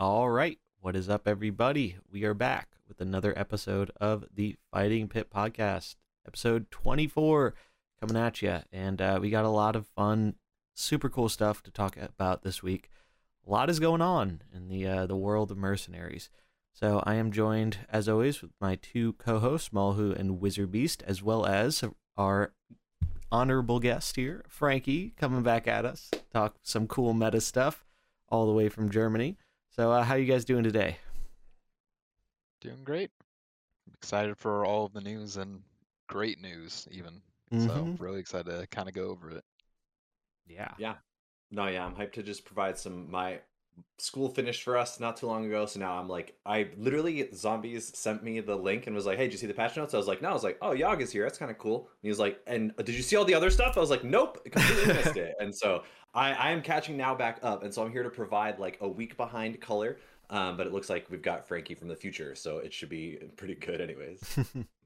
All right. What is up, everybody? We are back with another episode of the Fighting Pit Podcast, episode 24, coming at you. And uh, we got a lot of fun, super cool stuff to talk about this week. A lot is going on in the uh, the world of mercenaries. So I am joined, as always, with my two co-hosts, Mullahoo and Wizard Beast, as well as our honorable guest here, Franky, coming back at us, talk some cool meta stuff, all the way from Germany. So, uh, how you guys doing today? Doing great. Excited for all of the news and great news, even. So, Mhm. really excited to kind of go over it. Yeah. Yeah. No, yeah, I'm hyped to just provide some my school finished for us not too long ago. So now I'm like, I literally zombies sent me the link and was like, "Hey, did you see the patch notes?" I was like, "No." I was like, "Oh, Yogg is here. That's kind of cool." And he was like, "And uh, did you see all the other stuff?" I was like, "Nope, completely missed it." And so I I am catching now back up, and so I'm here to provide like a week behind color. Um, but it looks like we've got Franky from the future, so it should be pretty good, anyways.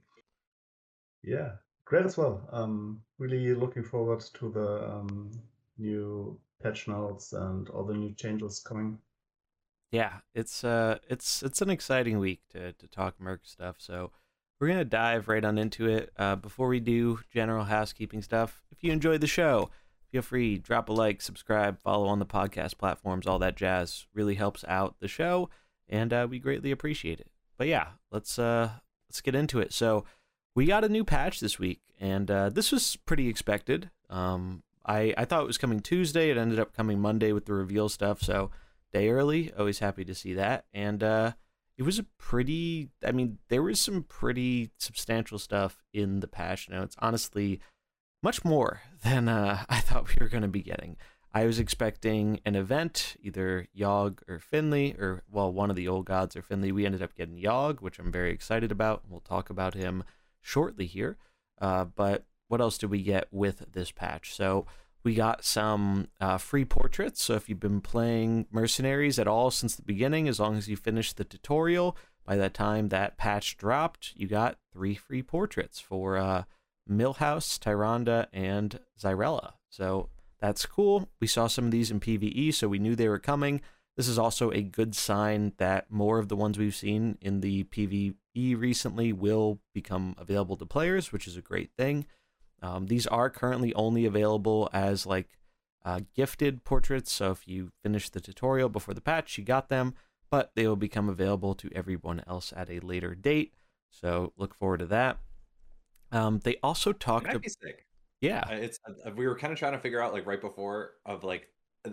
Yeah, great as well. Um, really looking forward to the um, new patch notes and all the new changes coming. yeah, it's uh, it's it's an exciting week to to talk Merc stuff. So we're gonna dive right on into it. Uh, before we do general housekeeping stuff, if you enjoyed the show, feel free drop a like, subscribe, follow on the podcast platforms, all that jazz. Really helps out the show, and uh, we greatly appreciate it. But yeah, let's uh, let's get into it. So we got a new patch this week, and uh, this was pretty expected. Um, I I thought it was coming Tuesday. It ended up coming Monday with the reveal stuff. So day early. Always happy to see that. And uh, it was a pretty. I mean, there was some pretty substantial stuff in the patch notes. Honestly, much more than uh, I thought we were going to be getting. I was expecting an event, either Yogg or Finley, or well, one of the old gods or Finley. We ended up getting Yogg, which I'm very excited about. We'll talk about him shortly here. Uh, but what else did we get with this patch? So we got some uh, free portraits. So if you've been playing Mercenaries at all since the beginning, as long as you finished the tutorial, by the time that patch dropped, you got three free portraits for uh, Millhouse, Tyrande, and Xyrella. So that's cool. We saw some of these in PvE, so we knew they were coming. This is also a good sign that more of the ones we've seen in the PvE recently will become available to players, which is a great thing. Um, these are currently only available as like uh, gifted portraits. So if you finish the tutorial before the patch, you got them, but they will become available to everyone else at a later date. So look forward to that. Um, they also talked. might ab- be sick. yeah, Uh, It's uh, we were kind of trying to figure out like right before of like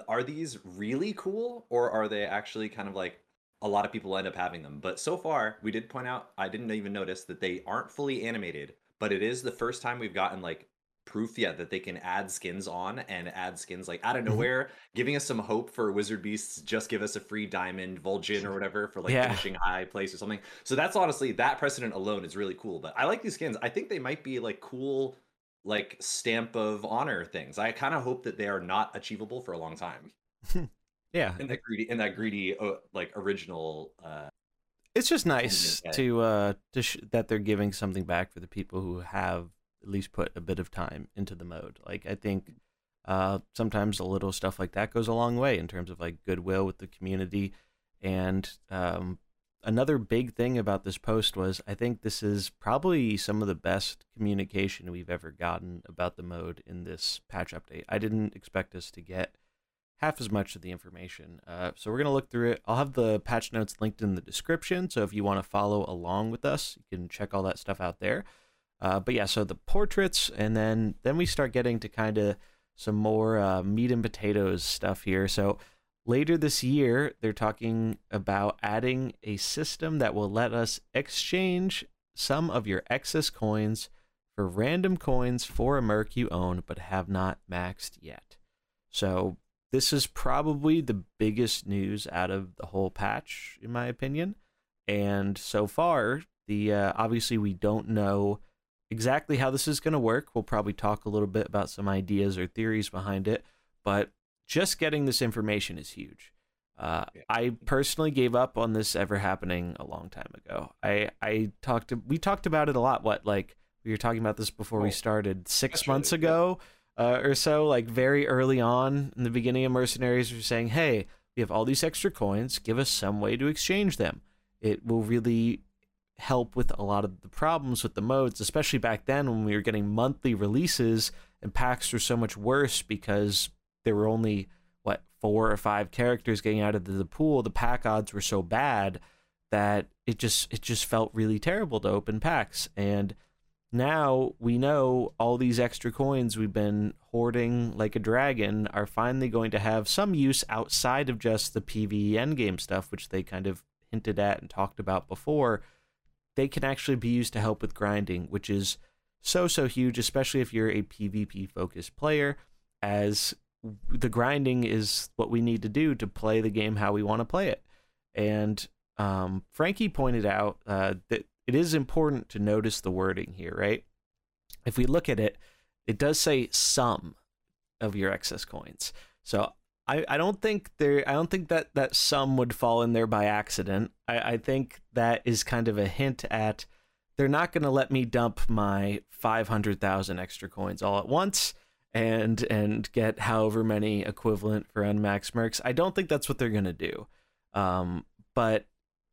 are these really cool or are they actually kind of like a lot of people end up having them but so far we did point out i didn't even notice that they aren't fully animated but it is the first time we've gotten like proof yet that they can add skins on and add skins like out of Mhm. nowhere giving us some hope for wizard beasts just give us a free diamond Vol'jin or whatever for like Yeah. finishing high place or something so that's honestly that precedent alone is really cool but i like these skins i think they might be like cool like stamp of honor things. I kind of hope that they are not achievable for a long time. yeah. In that greedy, in that greedy, uh, like original. Uh, It's just nice to uh to sh- that they're giving something back for the people who have at least put a bit of time into the mode. Like I think uh sometimes a little stuff like that goes a long way in terms of like goodwill with the community and um another big thing about this post was I think this is probably some of the best communication we've ever gotten about the mode in this patch update. I didn't expect us to get half as much of the information. Uh, so we're going to look through it. I'll have the patch notes linked in the description. So if you want to follow along with us, you can check all that stuff out there. Uh, but yeah, so the portraits, and then then we start getting to kind of some more uh, meat and potatoes stuff here. So later this year, they're talking about adding a system that will let us exchange some of your excess coins for random coins for a merc you own but have not maxed yet. So this is probably the biggest news out of the whole patch, in my opinion. And so far, the uh, obviously we don't know exactly how this is going to work. We'll probably talk a little bit about some ideas or theories behind it, but just getting this information is huge. Uh, I personally gave up on this ever happening a long time ago. I I talked to, we talked about it a lot. What like we were talking about this before we Oh, started six months yeah. ago uh, or so, like very early on in the beginning of Mercenaries, were saying, hey, we have all these extra coins. Give us some way to exchange them. It will really help with a lot of the problems with the modes, especially back then when we were getting monthly releases and packs were so much worse because there were only what four or five characters getting out of the, pool. The pack odds were so bad that it just it just felt really terrible to open packs and now we know all these extra coins we've been hoarding like a dragon are finally going to have some use outside of just the PvE endgame stuff, which they kind of hinted at and talked about before. They can actually be used to help with grinding, which is so, so huge, especially if you're a PvP focused player, as the grinding is what we need to do to play the game how we want to play it. And um, Franky pointed out uh, that it is important to notice the wording here, right? If we look at it, it does say some of your excess coins. So I, I don't think there I don't think that that some would fall in there by accident. I, I think that is kind of a hint at they're not going to let me dump my 500,000 extra coins all at once and and get however many equivalent for unmax mercs. I don't think that's what they're going to do. Um, but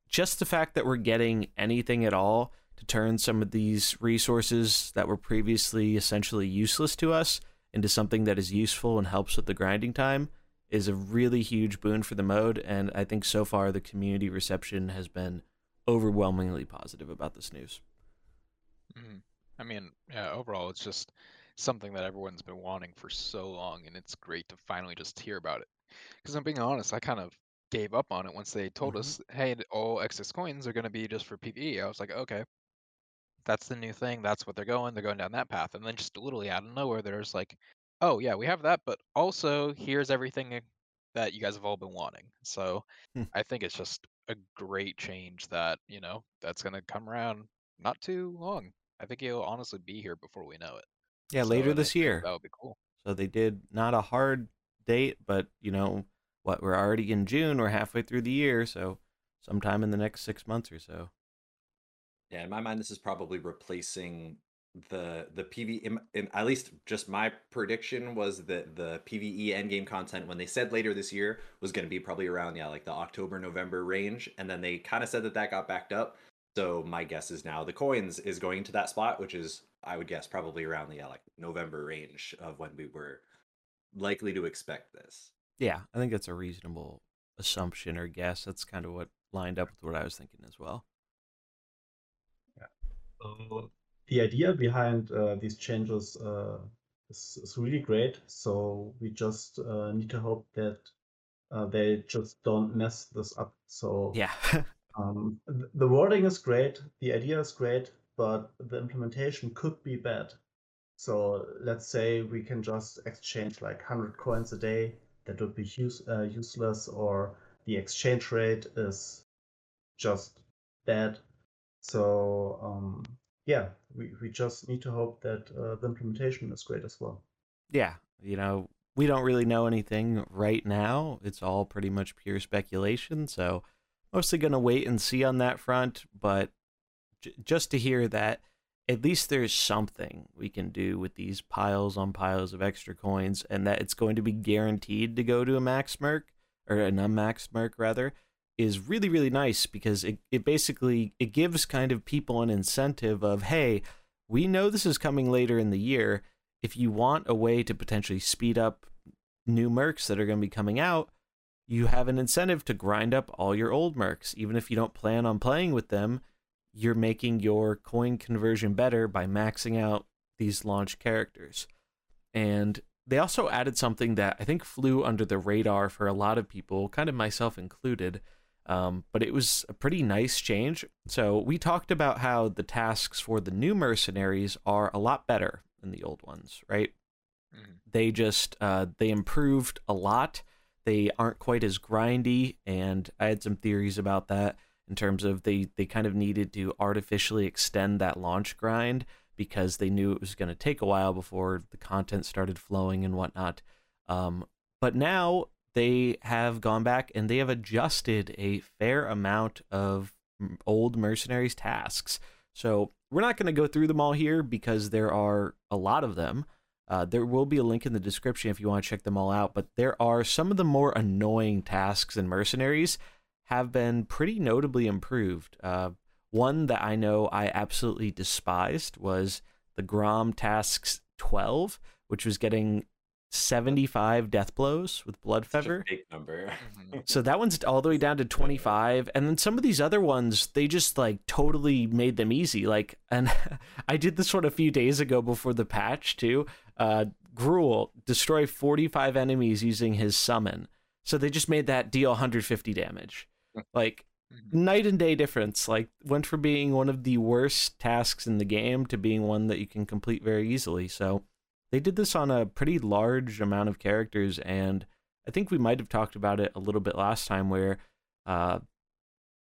just the fact that we're getting anything at all to turn some of these resources that were previously essentially useless to us into something that is useful and helps with the grinding time is a really huge boon for the mode. And I think so far the community reception has been overwhelmingly positive about this news. Mm-hmm. I mean, yeah, overall, it's just something that everyone's been wanting for so long, and it's great to finally just hear about it. Because I'm being honest, I kind of gave up on it once they told Mhm. us, "Hey, all excess coins are going to be just for PvE." I was like, "Okay, that's the new thing. That's what they're going. They're going down that path." And then just literally out of nowhere, there's like, "Oh yeah, we have that, but also here's everything that you guys have all been wanting." So Hmm. I think it's just a great change that you know that's going to come around not too long. I think it'll honestly be here before we know it. Yeah, So, later and I this think year. that would be cool. So they did not a hard date, but you know what? We're already in June. We're halfway through the year, so sometime in the next six months or so. Yeah, in my mind, this is probably replacing the the PV. At least, just my prediction was that the PVE endgame content, when they said later this year, was going to be probably around yeah, like the October November range, and then they kind of said that that got backed up. So my guess is now the coins is going to that spot, which is I would guess probably around the yeah, like November range of when we were likely to expect this. Yeah, I think that's a reasonable assumption or guess. That's kind of what lined up with what I was thinking as well. So the idea behind uh, these changes uh, is, is really great. So we just uh, need to hope that uh, they just don't mess this up. So Yeah. um, the wording is great, the idea is great, but the implementation could be bad. So let's say we can just exchange like 100 coins a day. That would be use, uh, useless, or the exchange rate is just bad. So um, yeah, we, we just need to hope that uh, the implementation is great as well. yeah, you know, we don't really know anything right now. It's all pretty much pure speculation. So, mostly going to wait and see on that front. But j- just to hear that at least there's something we can do with these piles on piles of extra coins and that it's going to be guaranteed to go to a max merc or an unmaxed merc rather is really really nice because it, it basically it gives kind of people an incentive of hey we know this is coming later in the year. If you want a way to potentially speed up new mercs that are going to be coming out you have an incentive to grind up all your old mercs even if you don't plan on playing with them you're making your coin conversion better by maxing out these launch characters and they also added something that I think flew under the radar for a lot of people, kind of myself included. Um, but it was a pretty nice change. So we talked about how the tasks for the new mercenaries are a lot better than the old ones, right? Mhm. They just uh, they improved a lot. They aren't quite as grindy, and I had some theories about that in terms of they they kind of needed to artificially extend that launch grind because they knew it was going to take a while before the content started flowing and whatnot. Um, but now they have gone back and they have adjusted a fair amount of old mercenaries tasks. So we're not going to go through them all here because there are a lot of them. Uh, there will be a link in the description if you want to check them all out. But there are some of the more annoying tasks and mercenaries have been pretty notably improved. Uh, one that I know I absolutely despised was the Grom Tasks 12, which was getting 75 death blows with blood fever big number. Mhm. So that one's all the way down to 25 and then some of these other ones they just like totally made them easy like and I did this one a few days ago before the patch too. Uh Gruul destroy 45 enemies using his summon. So they just made that deal 150 damage. Like Mhm. night and day difference. Like went from being one of the worst tasks in the game to being one that you can complete very easily. So they did this on a pretty large amount of characters and I think we might have talked about it a little bit last time where uh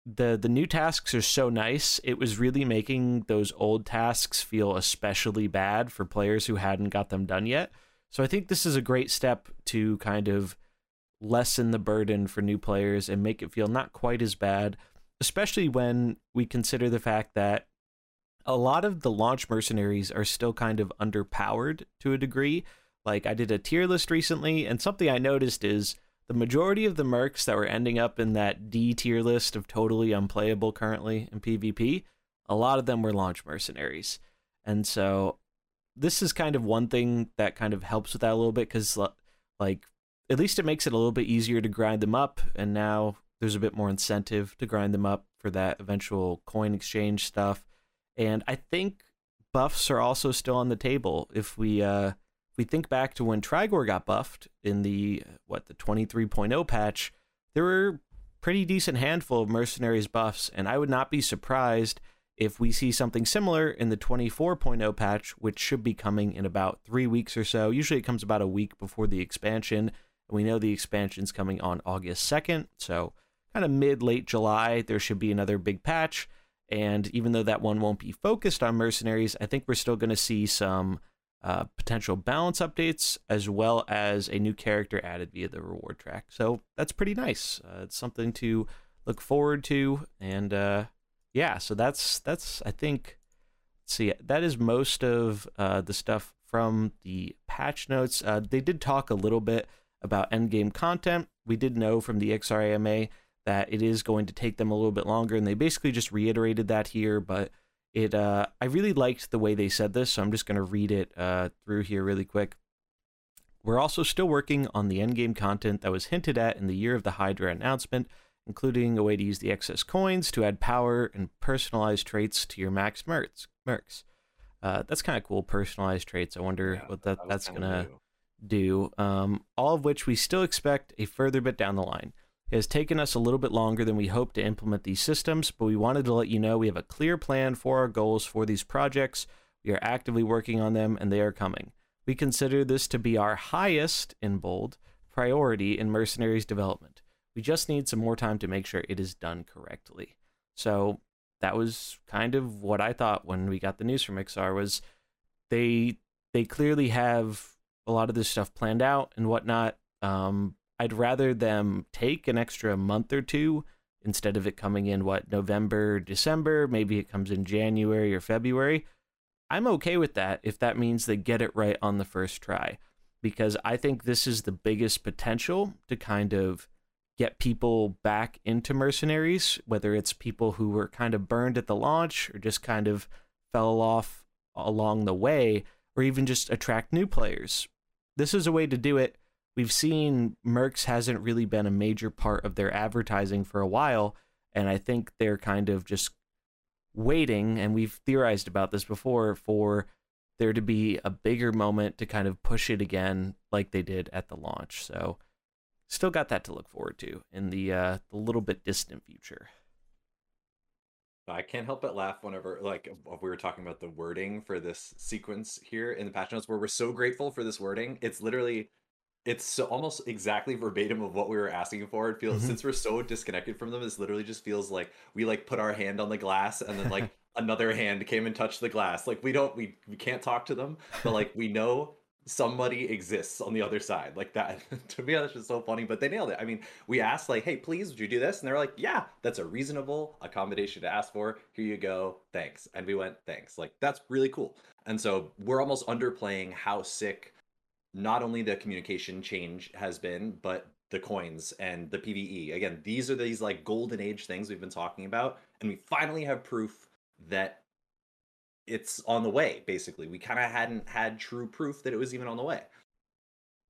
the the new tasks are so nice it was really making those old tasks feel especially bad for players who hadn't got them done yet. So I think this is a great step to kind of lessen the burden for new players and make it feel not quite as bad, especially when we consider the fact that a lot of the launch mercenaries are still kind of underpowered to a degree. Like I did a tier list recently, and something I noticed is the majority of the mercs that were ending up in that D tier list of totally unplayable currently in PvP, a lot of them were launch mercenaries. And so this is kind of one thing that kind of helps with that a little bit because, like, at least it makes it a little bit easier to grind them up. And now there's a bit more incentive to grind them up for that eventual coin exchange stuff. And I think buffs are also still on the table. If we uh, if we think back to when Trigor got buffed in the what the 23.0 patch, there were pretty decent handful of mercenaries buffs, and I would not be surprised if we see something similar in the 24.0 patch, which should be coming in about three weeks or so. Usually it comes about a week before the expansion, we know the expansion's coming on August 2nd, so kind of mid late July, there should be another big patch. And even though that one won't be focused on mercenaries, I think we're still going to see some uh, potential balance updates as well as a new character added via the reward track. So that's pretty nice. Uh, it's something to look forward to, and uh, yeah, so that's that's I think. Let's see, that is most of uh, the stuff from the patch notes. Uh, they did talk a little bit about endgame content. We did know from the XRAMA that it is going to take them a little bit longer, and they basically just reiterated that here. But it, uh, I really liked the way they said this, so I'm just going to read it uh, through here really quick. We're also still working on the endgame content that was hinted at in the Year of the Hydra announcement, including a way to use the excess coins to add power and personalized traits to your max mercs. mercs. Uh, that's kind of cool, personalized traits. I wonder Yeah, what that, that's gonna new. Do. Um, all of which we still expect a further bit down the line. It has taken us a little bit longer than we hoped to implement these systems, but we wanted to let you know we have a clear plan for our goals for these projects. We are actively working on them, and they are coming. We consider this to be our highest, in bold, priority in Mercenaries development. We just need some more time to make sure it is done correctly. So that was kind of what I thought when we got the news from XR was they they clearly have a lot of this stuff planned out and whatnot. Um, I'd rather them take an extra month or two instead of it coming in what November, December, maybe it comes in January or February. I'm okay with that if that means they get it right on the first try because I think this is the biggest potential to kind of get people back into mercenaries, whether it's people who were kind of burned at the launch or just kind of fell off along the way, or even just attract new players. This is a way to do it. We've seen Mercs hasn't really been a major part of their advertising for a while, and I think they're kind of just waiting, and we've theorized about this before, for there to be a bigger moment to kind of push it again like they did at the launch. So still got that to look forward to in the uh the little bit distant future. I can't help but laugh whenever, like, we were talking about the wording for this sequence here in the patch notes, where we're so grateful for this wording. It's literally, it's so, almost exactly verbatim of what we were asking for. It feels Mhm. since we're so disconnected from them, this literally just feels like we like put our hand on the glass and then like another hand came and touched the glass. Like we don't, we we can't talk to them, but like we know somebody exists on the other side like that to me that's just so funny but they nailed it. I mean we asked like hey please would you do this? And they're like yeah that's a reasonable accommodation to ask for. Here you go. Thanks. And we went thanks. Like that's really cool. And so we're almost underplaying how sick not only the communication change has been but the coins and the pve again these are these like golden age things we've been talking about and we finally have proof that it's on the way basically we kind of hadn't had true proof that it was even on the way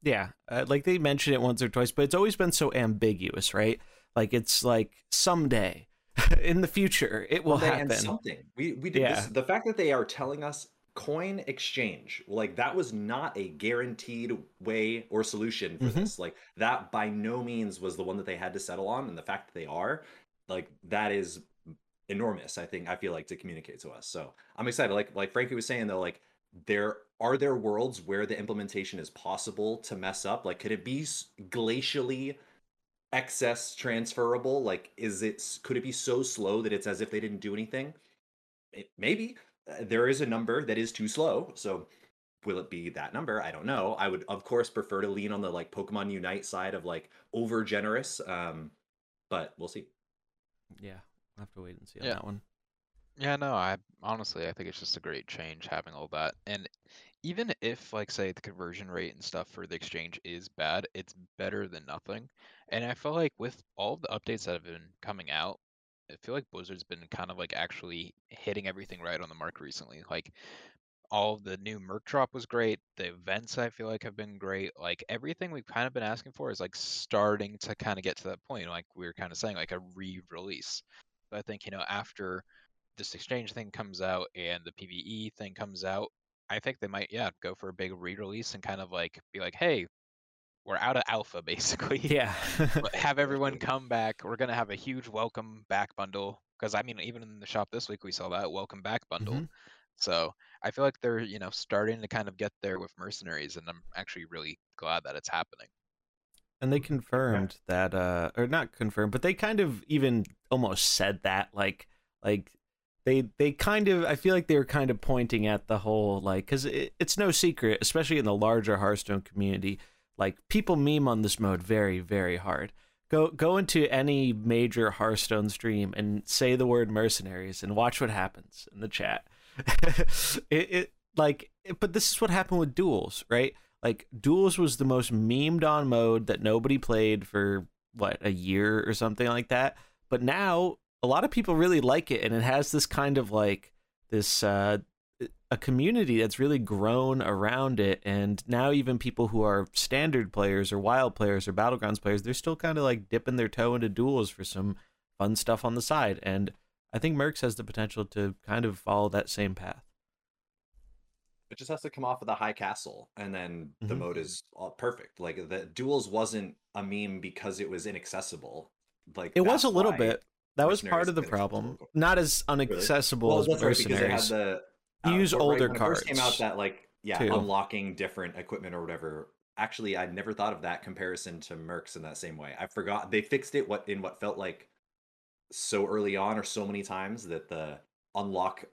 Yeah, uh, like they mentioned it once or twice, but it's always been so ambiguous, right? Like it's like someday in the future it will Someday happen. something we we did Yeah. this the fact that they are telling us coin exchange like that was not a guaranteed way or solution for Mhm. this like that by no means was the one that they had to settle on and the fact that they are like that is enormous i think i feel like to communicate to us so i'm excited like like franky was saying though like there are there worlds where the implementation is possible to mess up? Like could it be glacially excess transferable? Like is it could it be so slow that it's as if they didn't do anything? It, maybe Uh, there is a number that is too slow so will it be that number? I don't know i would of course prefer to lean on the like pokemon unite side of like over generous um but we'll see. Yeah, I'll have to wait and see on Yeah. that one. Yeah, no, I honestly I think it's just a great change having all that. And even if like say the conversion rate and stuff for the exchange is bad, it's better than nothing. And I feel like with all the updates that have been coming out, I feel like Blizzard's been kind of like actually hitting everything right on the mark recently. Like all the new Merc drop was great. The events I feel like have been great. Like everything we've kind of been asking for is like starting to kind of get to that point. Like we were kind of saying, like a re-release. I think, you know, after this exchange thing comes out and the PVE thing comes out, I think they might, yeah, go for a big re-release and kind of like be like, hey, we're out of alpha basically. Yeah, have everyone come back. We're gonna have a huge welcome back bundle because I mean, even in the shop this week we saw that welcome back bundle. Mhm. So I feel like they're you know starting to kind of get there with mercenaries, and I'm actually really glad that it's happening. and they confirmed that, uh, or not confirmed, but they kind of even almost said that, like, like they they kind of I feel like they were kind of pointing at the whole like because it, it's no secret, especially in the larger Hearthstone community, like people meme on this mode very very hard. Go go into any major Hearthstone stream and say the word mercenaries and watch what happens in the chat. it, it like but this is what happened with duels, right? Like duels was the most memed on mode that nobody played for what a year or something like that. But now a lot of people really like it, and it has this kind of like this uh, a community that's really grown around it. And now even people who are standard players or wild players or battlegrounds players, they're still kind of like dipping their toe into duels for some fun stuff on the side. And I think Mercs has the potential to kind of follow that same path. it just has to come off of the high castle and then the Mhm. mode is all perfect like the duels wasn't a meme because it was inaccessible like It was a little bit. That was part of the problem. Not as unaccessible as right, because they mercenaries. the You use older it first came out that like yeah too. unlocking different equipment or whatever actually i never thought of that comparison to mercs in that same way i forgot they fixed it what in what felt like so early on or so many times that the unlock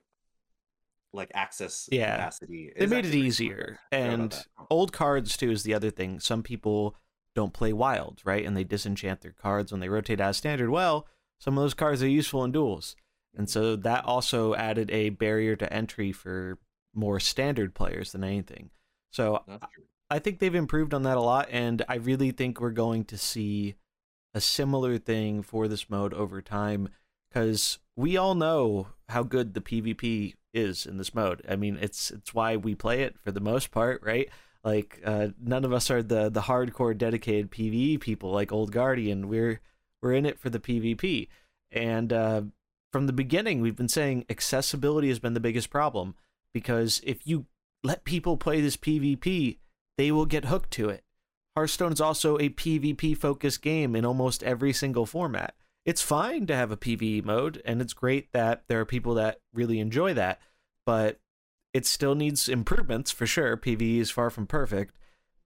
like access Yeah. capacity they is made it easier quick. Forgot about and. Old cards too is the other thing some people don't play wild right? And they disenchant their cards when they rotate out of standard. Well some of those cards are useful in duels. And so that also added a barrier to entry for more standard players than anything. So I think they've improved on that a lot, and I really think we're going to see a similar thing for this mode over time because we all know how good the PvP is in this mode. I mean, it's it's why we play it for the most part, right? Like, uh, none of us are the the hardcore dedicated PVE people like Old Guardian. We're we're in it for the PvP, and uh, from the beginning, we've been saying accessibility has been the biggest problem because if you let people play this PvP, they will get hooked to it. Hearthstone is also a PvP focused game in almost every single format. It's fine to have a PvE mode, and it's great that there are people that really enjoy that, but it still needs improvements for sure. PvE is far from perfect,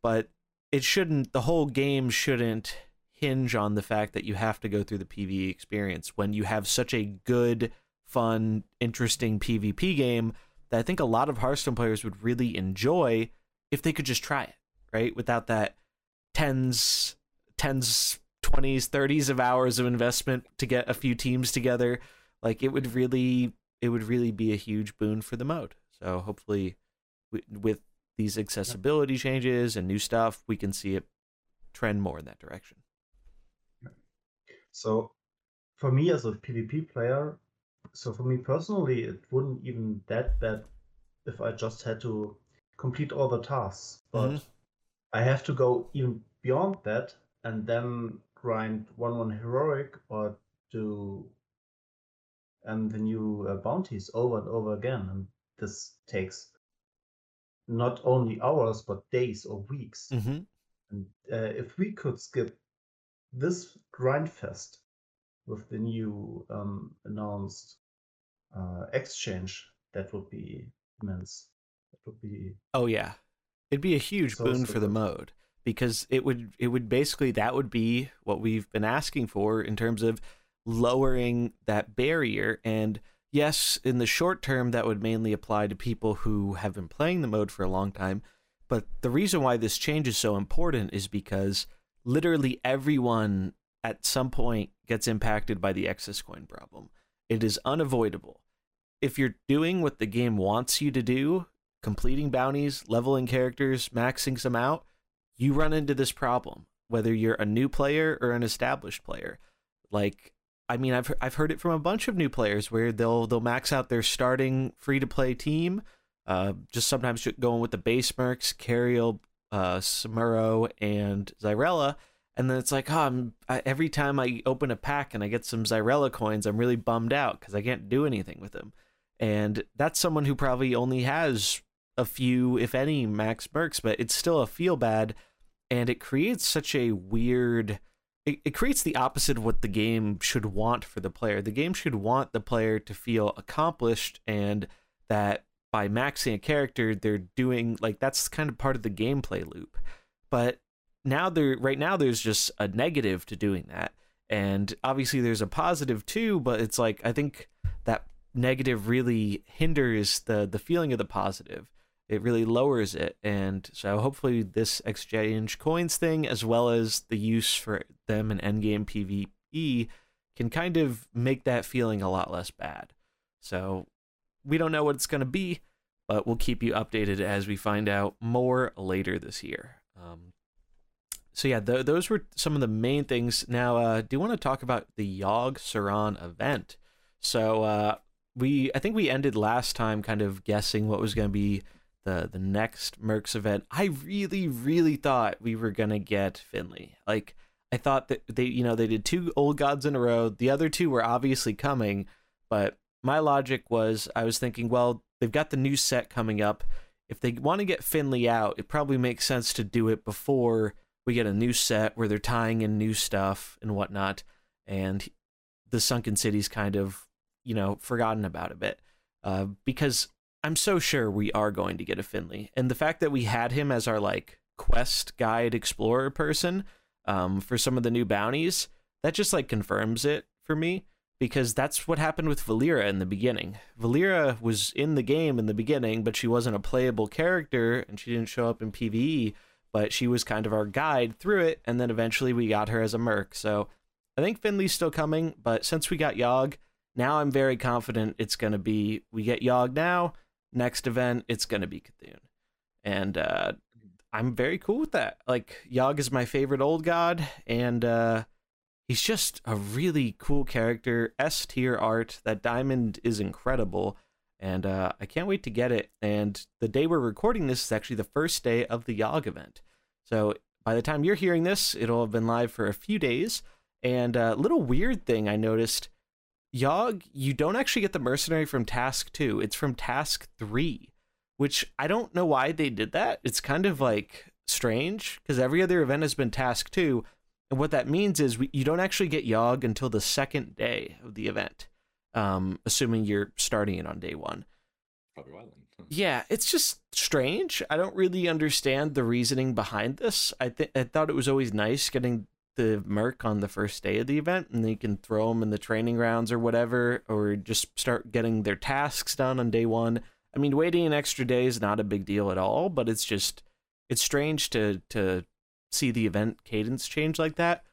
but it shouldn't, the whole game shouldn't hinge on the fact that you have to go through the PvE experience when you have such a good, fun, interesting PvP game that I think a lot of Hearthstone players would really enjoy if they could just try it, right? Without that tens, tens, 20s, 30s of hours of investment to get a few teams together. Like it would really, it would really be a huge boon for the mode. So hopefully, with these accessibility changes and new stuff, we can see it trend more in that direction. So, for me as a PvP player, so for me personally, it wouldn't even that bad if I just had to complete all the tasks. But mm-hmm. I have to go even beyond that and then grind one one heroic or do and the new uh, bounties over and over again, and this takes not only hours but days or weeks. Mm-hmm. And uh, if we could skip this grind fest with the new um, announced uh, exchange, that would be immense. That would be. Oh yeah, it'd be a huge so boon for the mode because it would it would basically that would be what we've been asking for in terms of lowering that barrier and yes in the short term that would mainly apply to people who have been playing the mode for a long time. But the reason why this change is so important is because literally everyone at some point gets impacted by the excess coin problem. It is unavoidable. If you're doing what the game wants you to do completing bounties leveling characters maxing some out you run into this problem whether you're a new player or an established player. Like I mean I've I've heard it from a bunch of new players where they'll they'll max out their starting free to play team uh, just sometimes going with the base mercs Cariel uh and Xyrella and then it's like oh I'm, I, every time I open a pack and I get some Xyrella coins I'm really bummed out cuz I can't do anything with them and that's someone who probably only has a few, if any, max mercs, but it's still a feel bad, and it creates such a weird. It, it creates the opposite of what the game should want for the player. The game should want the player to feel accomplished and that by maxing a character, they're doing like that's kind of part of the gameplay loop. But now there, right now, there's just a negative to doing that, and obviously there's a positive too. But it's like I think that negative really hinders the the feeling of the positive it really lowers it. And so hopefully this exchange coins thing, as well as the use for them in endgame PvE, can kind of make that feeling a lot less bad. So we don't know what it's going to be, but we'll keep you updated as we find out more later this year. Um, so yeah, th- those were some of the main things. Now, uh, do you want to talk about the Yogg Saron event? So uh, we, I think we ended last time kind of guessing what was going to be the the next Mercs event, I really really thought we were gonna get Finley. Like I thought that they you know they did two old gods in a row. The other two were obviously coming, but my logic was I was thinking, well, they've got the new set coming up. If they want to get Finley out, it probably makes sense to do it before we get a new set where they're tying in new stuff and whatnot. And the Sunken City's kind of, you know, forgotten about a bit. Uh, because I'm so sure we are going to get a Finley. And the fact that we had him as our like quest guide explorer person um, for some of the new bounties, that just like confirms it for me because that's what happened with Valeera in the beginning. Valeera was in the game in the beginning, but she wasn't a playable character and she didn't show up in PvE, but she was kind of our guide through it. And then eventually we got her as a merc. So I think Finley's still coming, but since we got Yogg, now I'm very confident it's going to be we get Yogg now next event it's gonna be C'Thun, and uh, I'm very cool with that. Like Yogg is my favorite old god, and uh, he's just a really cool character. S tier art. That diamond is incredible, and uh, I can't wait to get it. And the day we're recording this is actually the first day of the Yogg event. So by the time you're hearing this, it'll have been live for a few days. And a uh, little weird thing I noticed Yogg, you don't actually get the mercenary from task two. It's from task three, which I don't know why they did that. It's kind of like strange because every other event has been task two. And what that means is we, you don't actually get Yogg until the second day of the event, um, assuming you're starting it on day one. Probably why then. yeah, it's just strange. I don't really understand the reasoning behind this. I think I thought it was always nice getting the merc on the first day of the event and they can throw them in the training rounds or whatever or just start getting their tasks done on day one i mean waiting an extra day is not a big deal at all but it's just it's strange to to see the event cadence change like that.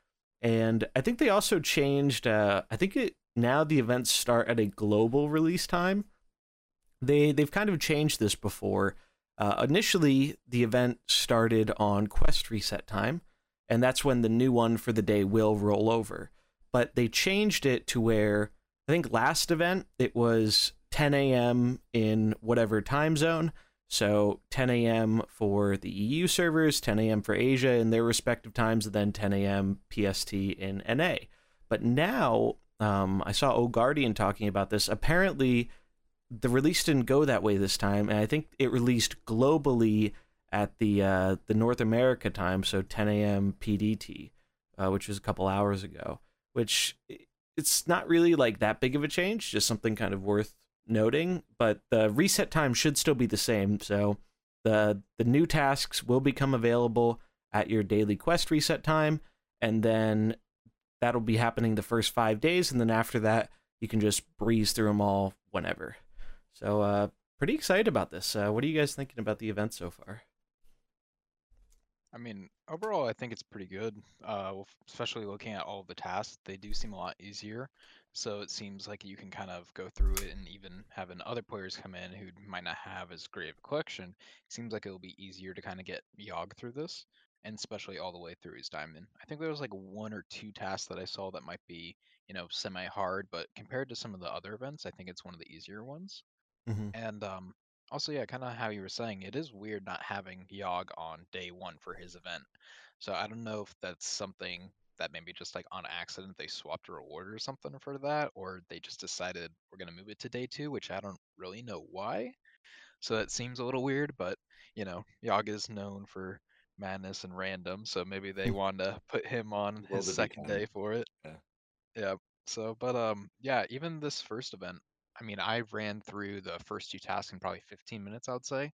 And I think they also changed. Uh, I think it now the events start at a global release time. They they've kind of changed this before. Uh, initially, the event started on quest reset time, and that's when the new one for the day will roll over. But they changed it to where I think last event it was 10 a.m. in whatever time zone. So 10 a.m. for the EU servers, 10 a.m. for Asia in their respective times, and then 10 a.m. PST in NA. But now um, I saw O Guardian talking about this. Apparently, the release didn't go that way this time, and I think it released globally at the uh, the North America time, so 10 a.m. PDT, uh, which was a couple hours ago. Which it's not really like that big of a change, just something kind of worth noting. But the reset time should still be the same, so the the new tasks will become available at your daily quest reset time, and then that'll be happening the first five days, and then after that, you can just breeze through them all whenever. So, uh, pretty excited about this. Uh, what are you guys thinking about the event so far? I mean, overall, I think it's pretty good. Uh, especially looking at all the tasks, they do seem a lot easier. So it seems like you can kind of go through it, and even having other players come in who might not have as great of a collection, seems like it'll be easier to kind of get Yogg through this, and especially all the way through his diamond. I think there was like one or two tasks that I saw that might be, you know, semi-hard, but compared to some of the other events, I think it's one of the easier ones. Mm-hmm. And um, also, yeah, kind of how you were saying, it is weird not having Yogg on day one for his event. So I don't know if that's something that maybe just like on accident they swapped a reward or something for that, or they just decided we're gonna move it to day two, which I don't really know why. So that seems a little weird, but you know, Yogg is known for madness and random, so maybe they wanted to put him on his second day for it. Yeah. Yeah. So, but um, yeah, even this first event, I mean, I ran through the first two tasks in probably 15 minutes, I'd say,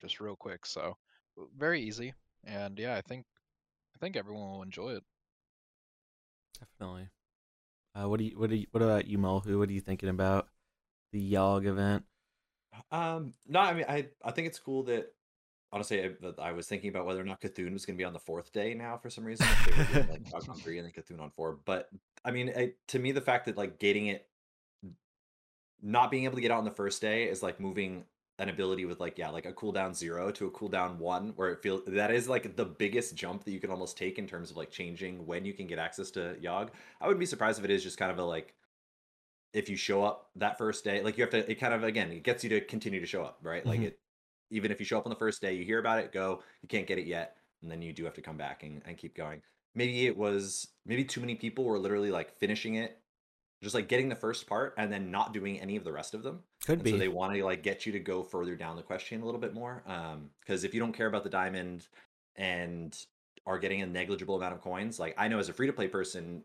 just real quick. So, very easy, and yeah, I think I think everyone will enjoy it. Definitely. Uh, what do you what do you, what about you, Mullahoo? What are you thinking about the Yogg event? Um, no, I mean, I I think it's cool that honestly, I, that I was thinking about whether or not Cthulhu was going to be on the fourth day now for some reason. If they were doing like Yogg on three and then Cthulhu on four, but I mean, it, to me, the fact that like getting it, not being able to get out on the first day is like moving an ability with like yeah, like a cooldown zero to a cooldown one, where it feels that is like the biggest jump that you can almost take in terms of like changing when you can get access to Yogg. I wouldn't be surprised if it is just kind of a like if you show up that first day, like you have to, it kind of again, it gets you to continue to show up, right? Like Mhm. it, even if you show up on the first day, you hear about it, go, you can't get it yet, and then you do have to come back and, and keep going. Maybe it was, maybe too many people were literally like finishing it, just like getting the first part and then not doing any of the rest of them. Could And be. so they want to like get you to go further down the question a little bit more. Um, because if you don't care about the diamond and are getting a negligible amount of coins, like I know as a free to play person,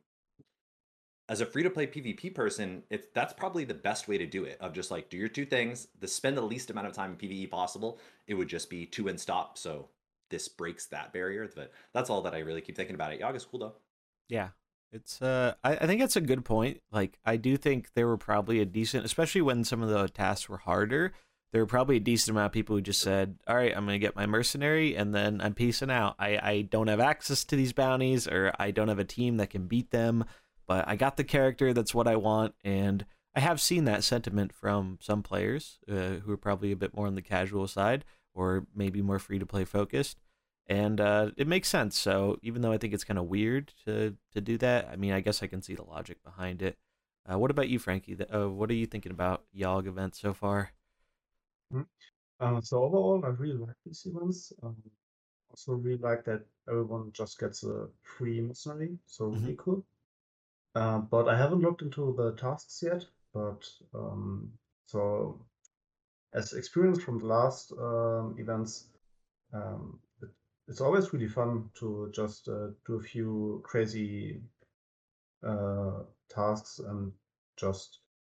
as a free to play PvP person, it's that's probably the best way to do it. Of just like do your two things, the spend the least amount of time in PvE possible. It would just be two and stop. So this breaks that barrier. But that's all that I really keep thinking about it. Yogg is cool though. Yeah. It's uh I, I think it's a good point. Like I do think there were probably a decent especially when some of the tasks were harder, there were probably a decent amount of people who just said, All right, I'm gonna get my mercenary and then I'm peacing out. I, I don't have access to these bounties or I don't have a team that can beat them, but I got the character, that's what I want, and I have seen that sentiment from some players uh, who are probably a bit more on the casual side or maybe more free to play focused and uh, it makes sense. So even though I think it's kind of weird to to do that, I mean, I guess I can see the logic behind it. Uh, what about you, Franky? Th- Uh, what are you thinking about Yogg events so far? Uh, so overall, I really like these events. Um, also really like that everyone just gets a free mercenary, so really cool. Uh, but I haven't looked into the tasks yet. But um, so as experience from the last um, events, um, it's always really fun to just uh, do a few crazy uh, tasks and just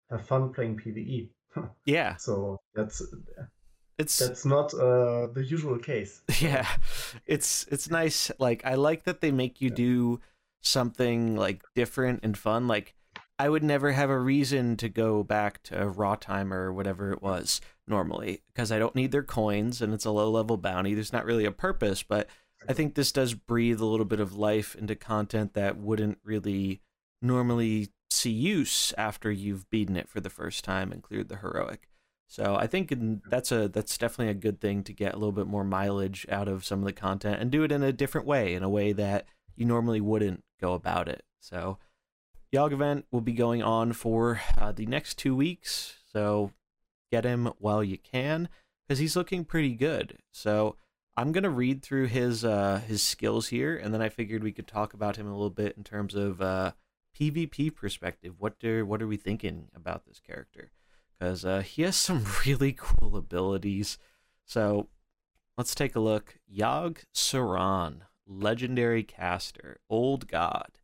have fun playing PvE. Yeah, so that's it's that's not uh, the usual case. yeah, it's it's nice. Like I like that they make you Yeah. do something like different and fun. Like I would never have a reason to go back to raw time or whatever it was. Normally because I don't need their coins and it's a low level bounty. There's not really a purpose, but I think this does breathe a little bit of life into content that wouldn't really normally see use after you've beaten it for the first time and cleared the heroic. So I think that's a that's definitely a good thing to get a little bit more mileage out of some of the content and do it in a different way, in a way that you normally wouldn't go about it. So Yogg event will be going on for uh, the next two weeks. So get him while you can because he's looking pretty good. So I'm gonna read through his uh, his skills here, and then I figured we could talk about him a little bit in terms of uh, PvP perspective. What are what are we thinking about this character? Because uh, he has some really cool abilities. So let's take a look. Yogg Saron, legendary caster, old god.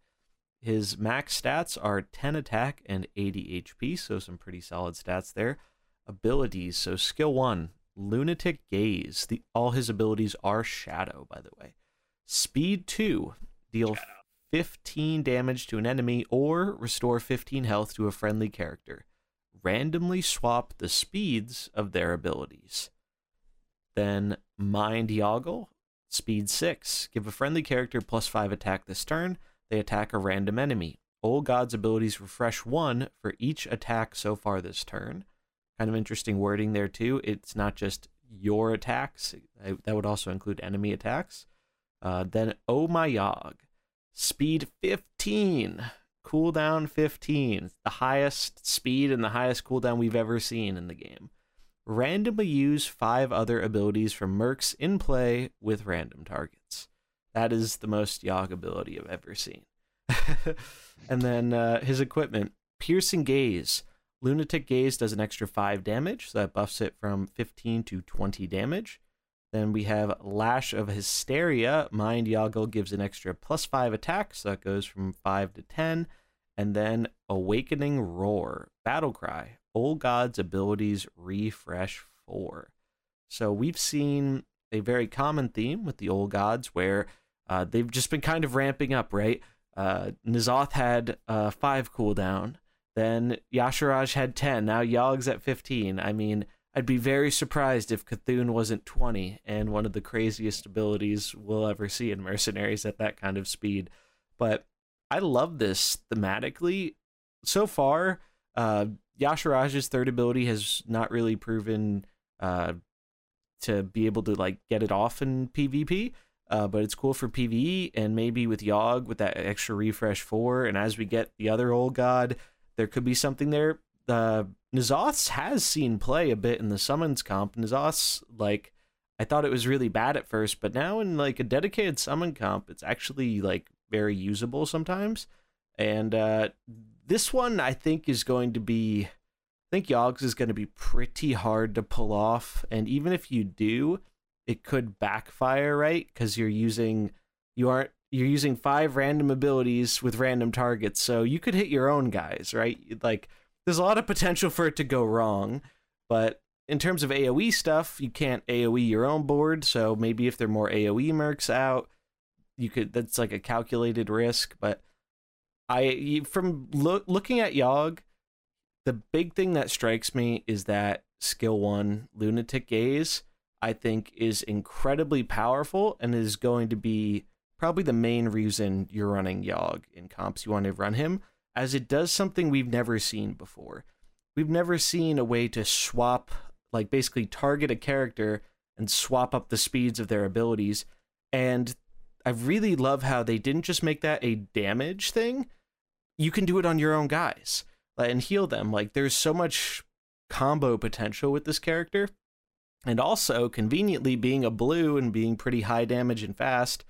His max stats are 10 attack and 80 HP, so some pretty solid stats there. Abilities, so skill 1, Lunatic Gaze. The, all his abilities are Shadow, by the way. Speed 2, deal Shadow. 15 damage to an enemy or restore 15 health to a friendly character. Randomly swap the speeds of their abilities. Then Mind Yoggle, speed 6. Give a friendly character plus 5 attack this turn they attack a random enemy. Old God's abilities refresh one for each attack so far this turn. Kind of interesting wording there, too. It's not just your attacks, that would also include enemy attacks. Uh, then Oh My Yogg, speed 15, cooldown 15, the highest speed and the highest cooldown we've ever seen in the game. Randomly use five other abilities from Mercs in play with random targets. That is the most Yogg ability I've ever seen. and then uh, his equipment Piercing Gaze. Lunatic Gaze does an extra 5 damage, so that buffs it from 15 to 20 damage. Then we have Lash of Hysteria. Mind Yoggle gives an extra plus 5 attack, so that goes from 5 to 10. And then Awakening Roar. Battle Cry. Old God's abilities refresh 4. So we've seen a very common theme with the Old Gods where uh, they've just been kind of ramping up, right? Uh, had uh, five cooldown, then Y'Shaarj had 10, now Yogg's at 15. I mean, I'd be very surprised if C'Thun wasn't 20 and one of the craziest abilities we'll ever see in Mercenaries at that kind of speed. But I love this thematically. So far, uh, Y'Shaarj's third ability has not really proven uh, to be able to like get it off in PvP. Uh, but it's cool for PVE and maybe with Yogg with that extra refresh four. And as we get the other old god, there could be something there. Uh, has seen play a bit in the summons comp. N'Zoth's like I thought it was really bad at first, but now in like a dedicated summon comp, it's actually like very usable sometimes. And uh, this one I think is going to be I think Yogg's is going to be pretty hard to pull off. And even if you do, it could backfire, right? Because you're using you aren't you're using five random abilities with random targets, so you could hit your own guys, right? Like there's a lot of potential for it to go wrong, but in terms of AoE stuff, you can't AoE your own board, so maybe if there are more AoE mercs out, you could that's like a calculated risk, but I from lo- looking at Yogg, the big thing that strikes me is that skill 1 lunatic gaze I think is incredibly powerful and is going to be probably the main reason you're running Yogg in comps. You want to run him as it does something we've never seen before. We've never seen a way to swap, like basically target a character and swap up the speeds of their abilities. And I really love how they didn't just make that a damage thing. You can do it on your own guys and heal them. Like there's so much combo potential with this character and also, conveniently being a blue and being pretty high damage and fast,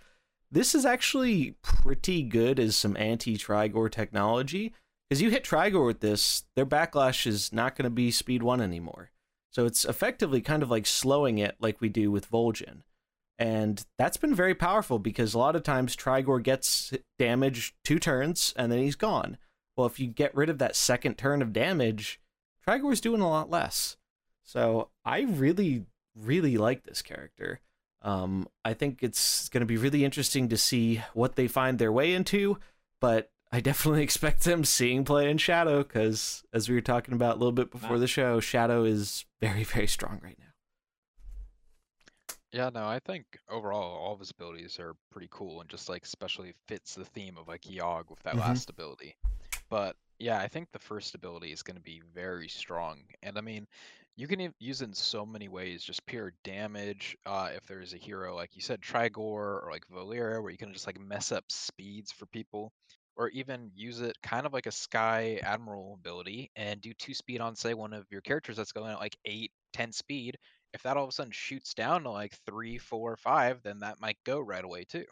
this is actually pretty good as some anti Trigor technology. Because you hit Trigor with this, their backlash is not going to be speed one anymore. So it's effectively kind of like slowing it like we do with Vol'jin. And that's been very powerful because a lot of times Trigor gets damage two turns and then he's gone. Well, if you get rid of that second turn of damage, Trigor's doing a lot less. So I really, really like this character. Um, I think it's going to be really interesting to see what they find their way into. But I definitely expect them seeing play in Shadow because, as we were talking about a little bit before the show, Shadow is very, very strong right now. Yeah, no, I think overall all of his abilities are pretty cool and just like especially fits the theme of like Yogg with that Mhm. last ability. But yeah, I think the first ability is going to be very strong. And I mean, you can use it in so many ways, just pure damage. Uh, if there's a hero, like you said, Trigor or like Valeera, where you can just like mess up speeds for people, or even use it kind of like a Sky Admiral ability and do two speed on, say, one of your characters that's going at like eight, 10 speed if that all of a sudden shoots down to like three, four, five, then that might go right away too.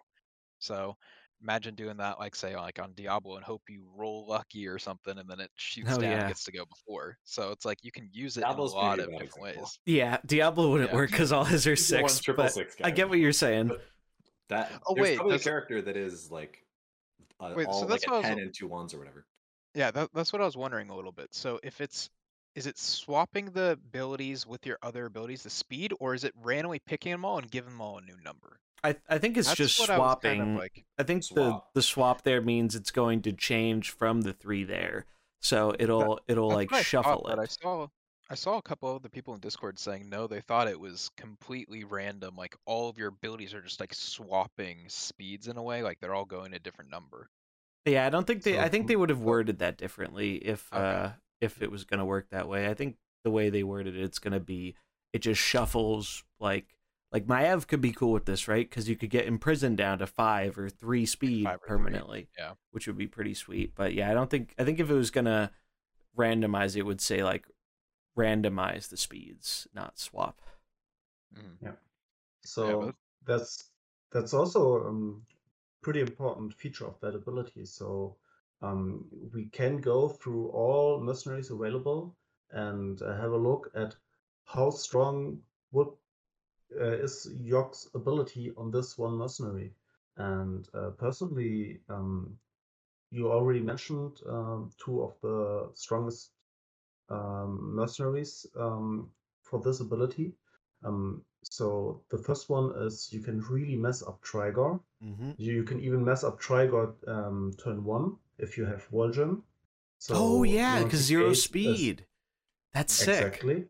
So imagine doing that, like say, like on Diablo, and hope you roll lucky or something, and then it shoots Oh, down yeah. and gets to go before. So it's like you can use it Diablo's in a lot of different example. ways. Yeah, Diablo wouldn't Yeah. work because all his are He's the one six. triple But six I get what you're saying. But that Oh, there's wait, probably a character that is like uh, Wait, so all like that's a what I was- ten and two ones or whatever. Yeah, that, that's what I was wondering a little bit. So if it's is it swapping the abilities with your other abilities, the speed, or is it randomly picking them all and giving them all a new number? I, I think it's That's just what I swapping. kind of like. I think Swap. the the swap there means it's going to change from the three there, so it'll it'll like shuffle thought, But I saw I saw a couple of the people in Discord saying no, they thought it was completely random. Like all of your abilities are just like swapping speeds in a way, like they're all going a different number. Yeah, I don't think they. So I think they would have worded that differently if Okay. uh if it was going to work that way. I think the way they worded it, it's going to be it just shuffles like like Maiev could be cool with this, right? Because you could get imprisoned down to five or three speed five or three, permanently, yeah. which would be pretty sweet. But yeah, I don't think I think if it was gonna randomize, it would say like randomize the speeds, not swap. Mhm. So but- that's that's also um pretty important feature of that ability. So um, we can go through all mercenaries available and uh, have a look at how strong would uh, is Yogg's ability on this one mercenary. And uh, personally, um, you already mentioned um, two of the strongest um, mercenaries um, for this ability. Um, so the first one is you can really mess up Trigor. Mm-hmm. You can even mess up Trigor um, turn one if you have Vol'jin. So oh yeah, because zero Gate is- speed. That's sick. Exactly.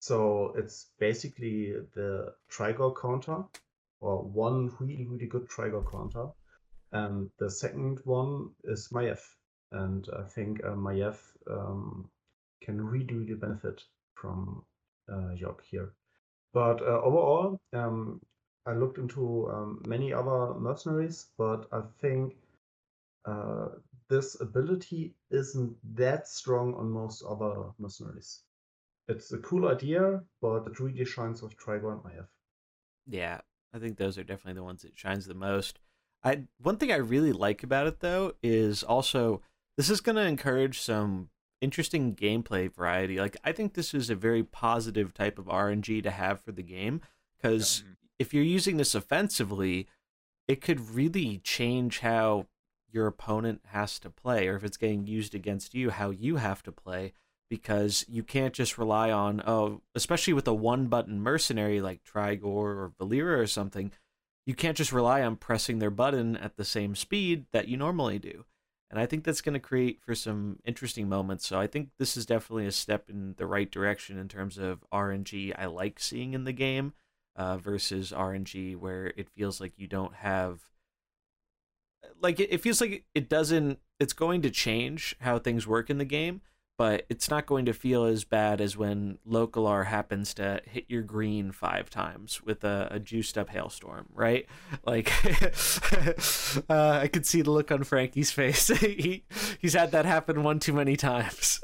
So it's basically the Trigor counter, or one really, really good Trigor counter. And the second one is Maiev. And I think uh, Maiev um, can really, really benefit from uh, Yogg here. But uh, overall, um, I looked into um, many other mercenaries, but I think uh, this ability isn't that strong on most other mercenaries. It's a cool idea, but it really shines with Trigon Maiev. Yeah, I think those are definitely the ones that shines the most. I one thing I really like about it though is also this is going to encourage some interesting gameplay variety. Like I think this is a very positive type of RNG to have for the game because Mhm. if you're using this offensively, it could really change how your opponent has to play or if it's getting used against you how you have to play because you can't just rely on oh especially with a one button mercenary like Trigor or Valeera or something you can't just rely on pressing their button at the same speed that you normally do. And I think that's going to create for some interesting moments. So I think this is definitely a step in the right direction in terms of RNG I like seeing in the game uh, versus RNG where it feels like you don't have like it, it feels like it doesn't it's going to change how things work in the game but it's not going to feel as bad as when Lokholar happens to hit your green five times with a, a juiced up hailstorm, right? Like, uh, I could see the look on Franky's face. he he's had that happen one too many times,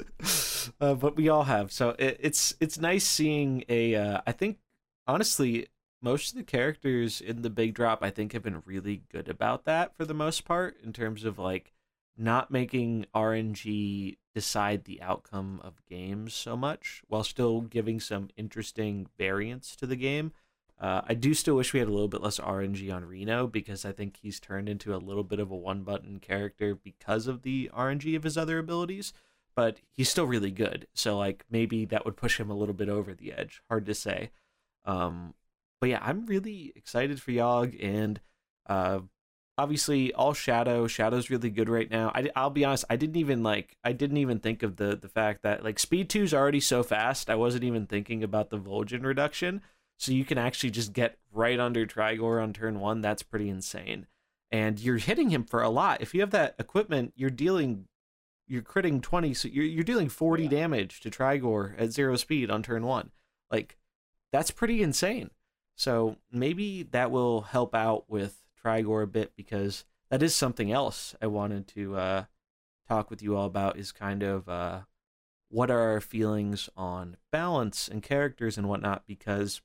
uh, but we all have. So it, it's it's nice seeing a. Uh, I think honestly, most of the characters in the big drop, I think, have been really good about that for the most part in terms of like not making RNG decide the outcome of games so much while still giving some interesting variance to the game. Uh, I do still wish we had a little bit less RNG on Reno because I think he's turned into a little bit of a one button character because of the RNG of his other abilities, but he's still really good. So, like, maybe that would push him a little bit over the edge. Hard to say. Um, but yeah, I'm really excited for Yogg and uh, obviously all shadow shadow's really good right now. I, i'll be honest i didn't even like i didn't even think of the the fact that like speed 2 is already so fast i wasn't even thinking about the Vol'jin reduction. So you can actually just get right under trigor on turn one. That's pretty insane. And you're hitting him for a lot. If you have that equipment you're dealing you're critting 20 so you're, you're dealing 40 Yeah. damage to trigor at zero speed on turn one. Like that's pretty insane. So maybe that will help out with Trigor a bit because that is something else I wanted to uh, talk with you all about is kind of uh, what are our feelings on balance and characters and whatnot because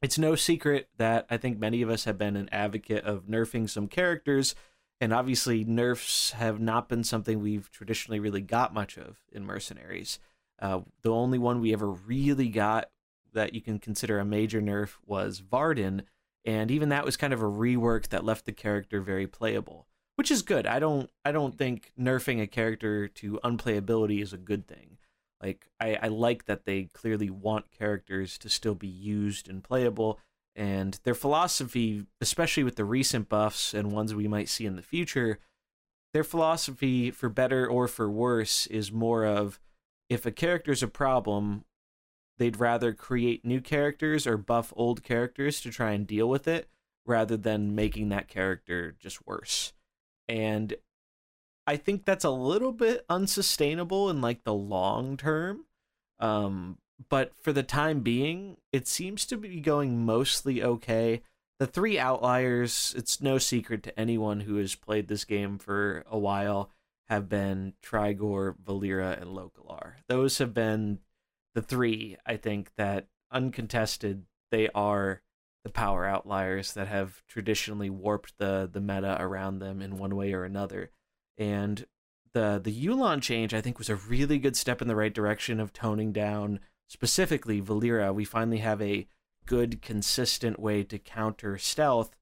it's no secret that I think many of us have been an advocate of nerfing some characters and obviously nerfs have not been something we've traditionally really got much of in mercenaries. Uh, the only one we ever really got that you can consider a major nerf was Varden, and even that was kind of a rework that left the character very playable, which is good. I don't I don't mm-hmm. think nerfing a character to unplayability is a good thing. Like I, I like that they clearly want characters to still be used and playable, and their philosophy, especially with the recent buffs and ones we might see in the future, their philosophy for better or for worse is more of if a character's a problem, they'd rather create new characters or buff old characters to try and deal with it rather than making that character just worse. And I think that's a little bit unsustainable in like the long term. Um, but for the time being, it seems to be going mostly okay. The three outliers, it's no secret to anyone who has played this game for a while, have been Trigor, Valeera, and Lokholar. Those have been the three, I think, that uncontested, they are the power outliers that have traditionally warped the the meta around them in one way or another. And the the Yu'lon change, I think, was a really good step in the right direction of toning down specifically Valeera. We finally have a good, consistent way to counter stealth,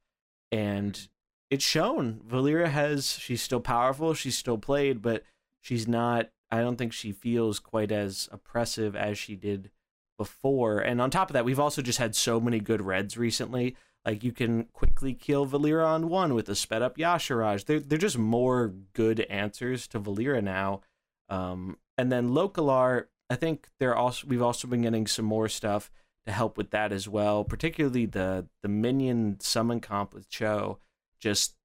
and it's shown. Valeera has she's still powerful, she's still played, but she's not. I don't think she feels quite as oppressive as she did before. And on top of that, we've also just had so many good reds recently. Like you can quickly kill Valeera on one with a sped up Y'Shaarj. They're they're just more good answers to Valeera now. Um, and then Lokholar, I think they're also we've also been getting some more stuff to help with that as well. Particularly the the minion summon comp with Cho. Just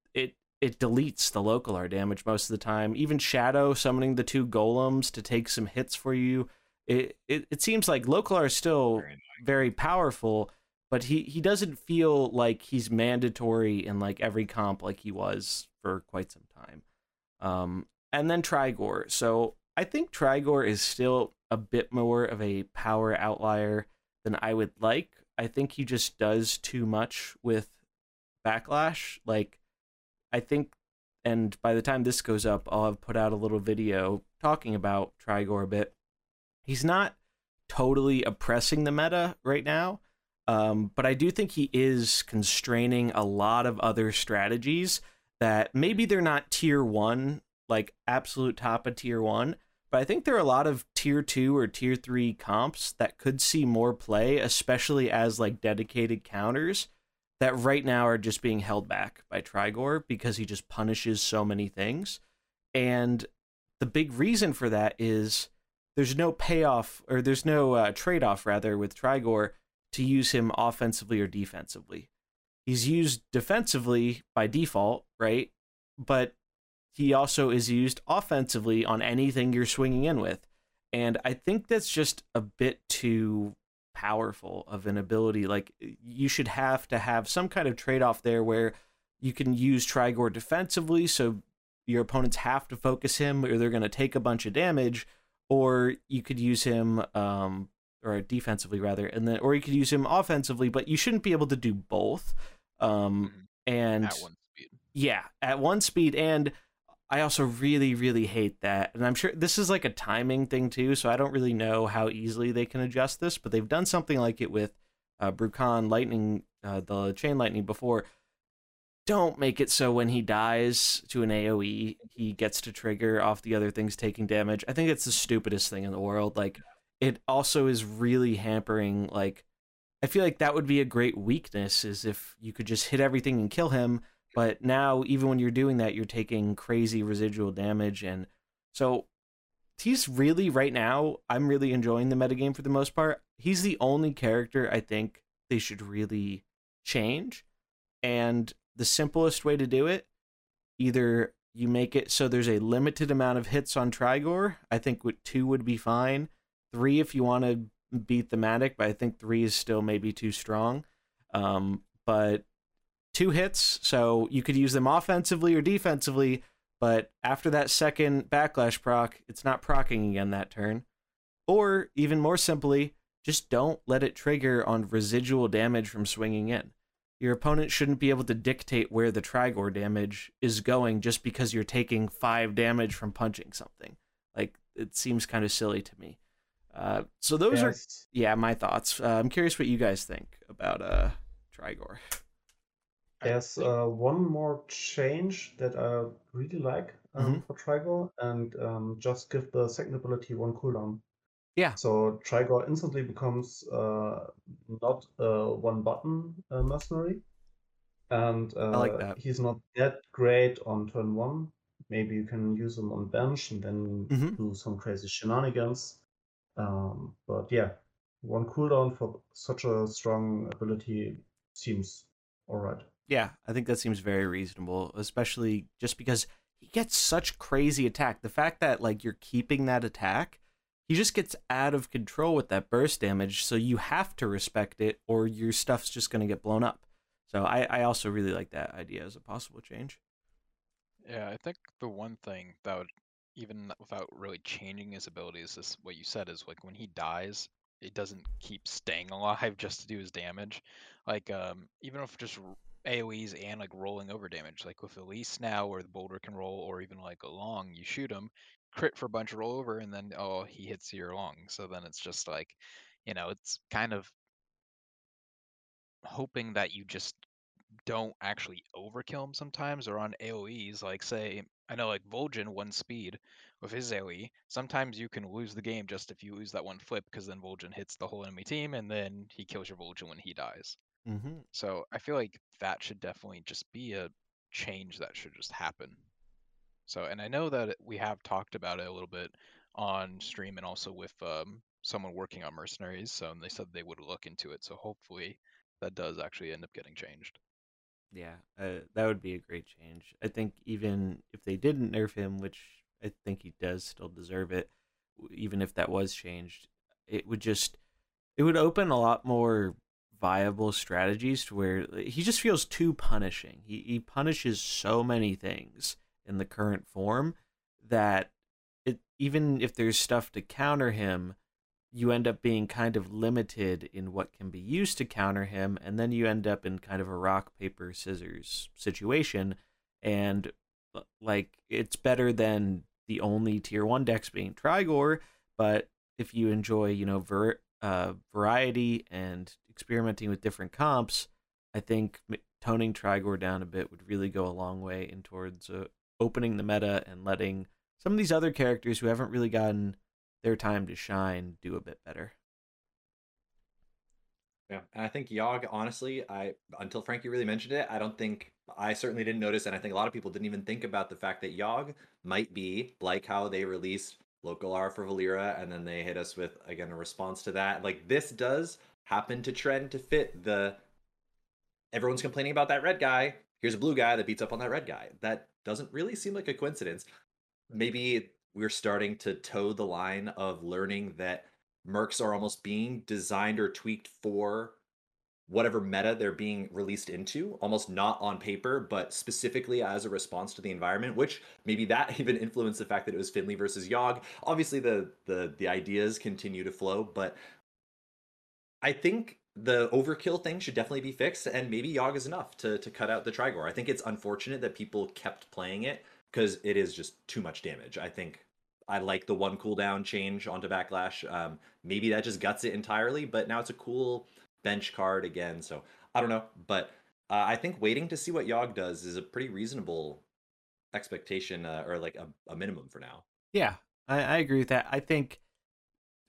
it deletes the Lokholar damage most of the time. Even Shadow summoning the two golems to take some hits for you. It it, it seems like Lokholar is still Very annoying. very powerful, but he he doesn't feel like he's mandatory in like every comp like he was for quite some time. Um, and then Trigor. So I think Trigor is still a bit more of a power outlier than I would like. I think he just does too much with backlash. Like, I think, and by the time this goes up, I'll have put out a little video talking about Trigor a bit. He's not totally oppressing the meta right now, um, but I do think he is constraining a lot of other strategies that maybe they're not tier one, like absolute top of tier one, but I think there are a lot of tier two or tier three comps that could see more play, especially as like dedicated counters that right now are just being held back by Trigor because he just punishes so many things. And the big reason for that is there's no payoff or there's no uh, trade off rather with Trigor to use him offensively or defensively. He's used defensively by default, right? But he also is used offensively on anything you're swinging in with. And I think that's just a bit too powerful of an ability. Like, you should have to have some kind of trade off there where you can use Trigor defensively, so your opponents have to focus him or they're going to take a bunch of damage, or you could use him. Um, or defensively rather, and then or you could use him offensively, but you shouldn't be able to do both. Um, Mhm. and At one speed. yeah, at one speed. And I also really, really hate that. And I'm sure this is like a timing thing too. So I don't really know how easily they can adjust this, but they've done something like it with uh, Brukan Lightning, uh, the Chain Lightning before. Don't make it so when he dies to an AoE, he gets to trigger off the other things taking damage. I think it's the stupidest thing in the world. Like, it also is really hampering, like, I feel like that would be a great weakness is if you could just hit everything and kill him, But now, even when you're doing that, you're taking crazy residual damage. And so he's really, right now, I'm really enjoying the metagame for the most part. He's the only character I think they should really change. And the simplest way to do it, either you make it so there's a limited amount of hits on Trigor. I think two would be fine. Three if you want to beat thematic, but I think three is still maybe too strong. Um, but two hits, so you could use them offensively or defensively. But after that second backlash proc, it's not procking again that turn. Or even more simply, just don't let it trigger on residual damage from swinging in. Your opponent shouldn't be able to dictate where the Trigor damage is going just because you're taking five damage from punching something. Like, it seems kind of silly to me. Uh, so those yes. are, yeah, my thoughts. Uh, I'm curious what you guys think about uh, Trigor. There's uh, one more change that I really like um, mm-hmm. for Trigor, and um, just give the second ability one cooldown. Yeah. So Trigor instantly becomes uh, not a one button uh, mercenary. And uh, like that. he's not that great on turn one. Maybe you can use him on bench and then mm-hmm. do some crazy shenanigans. Um, but yeah, one cooldown for such a strong ability seems alright. Yeah, I think that seems very reasonable, especially just because he gets such crazy attack. The fact that like you're keeping that attack he just gets out of control with that burst damage, so you have to respect it, or your stuff's just to get blown up. So I, I also really like that idea as a possible change. Yeah, I think the one thing that would, even without really changing his abilities, is what you said is like when he dies, it doesn't keep staying alive just to do his damage. Like um, even if just AoEs and like rolling over damage, like with Elise now, where the boulder can roll, or even like a long, you shoot him, crit for a bunch of rollover and then oh he hits your long. so then it's just like you know it's kind of hoping that you just don't actually overkill him sometimes or on AoEs like say I know like Vol'jin one speed with his AoE sometimes you can lose the game just if you lose that one flip because then Vol'jin hits the whole enemy team and then he kills your Vol'jin when he dies mm-hmm. so I feel like that should definitely just be a change that should just happen so, and I know that we have talked about it a little bit on stream and also with um, someone working on mercenaries. So, and they said they would look into it. So, hopefully, that does actually end up getting changed. Yeah, uh, that would be a great change. I think even if they didn't nerf him, which I think he does still deserve it, even if that was changed, it would just it would open a lot more viable strategies to where he just feels too punishing. He he punishes so many things in the current form that it even if there's stuff to counter him, you end up being kind of limited in what can be used to counter him, and then you end up in kind of a rock paper scissors situation, and like it's better than the only tier one decks being Trigor, but if you enjoy you know ver- uh, variety and experimenting with different comps, I think toning Trigor down a bit would really go a long way in towards a, opening the meta and letting some of these other characters who haven't really gotten their time to shine do a bit better. Yeah, and I think Yogg, honestly, I until Franky really mentioned it, I don't think I certainly didn't notice, and I think a lot of people didn't even think about the fact that Yogg might be like how they released Lokholar for Valeera, and then they hit us with again a response to that. Like this does happen to trend to fit the everyone's complaining about that red guy. Here's a blue guy that beats up on that red guy. That doesn't really seem like a coincidence. Maybe we're starting to toe the line of learning that mercs are almost being designed or tweaked for whatever meta they're being released into, almost not on paper, but specifically as a response to the environment, which maybe that even influenced the fact that it was Finley versus Yogg. Obviously the the the ideas continue to flow, but I think the overkill thing should definitely be fixed, and maybe Yogg is enough to to cut out the Trigor. I think it's unfortunate that people kept playing it because it is just too much damage. I think I like the one cooldown change onto Backlash. Um, maybe that just guts it entirely, but now it's a cool bench card again. So I don't know, but uh, I think waiting to see what Yogg does is a pretty reasonable expectation, uh, or like a, a minimum for now. Yeah, I, I agree with that. I think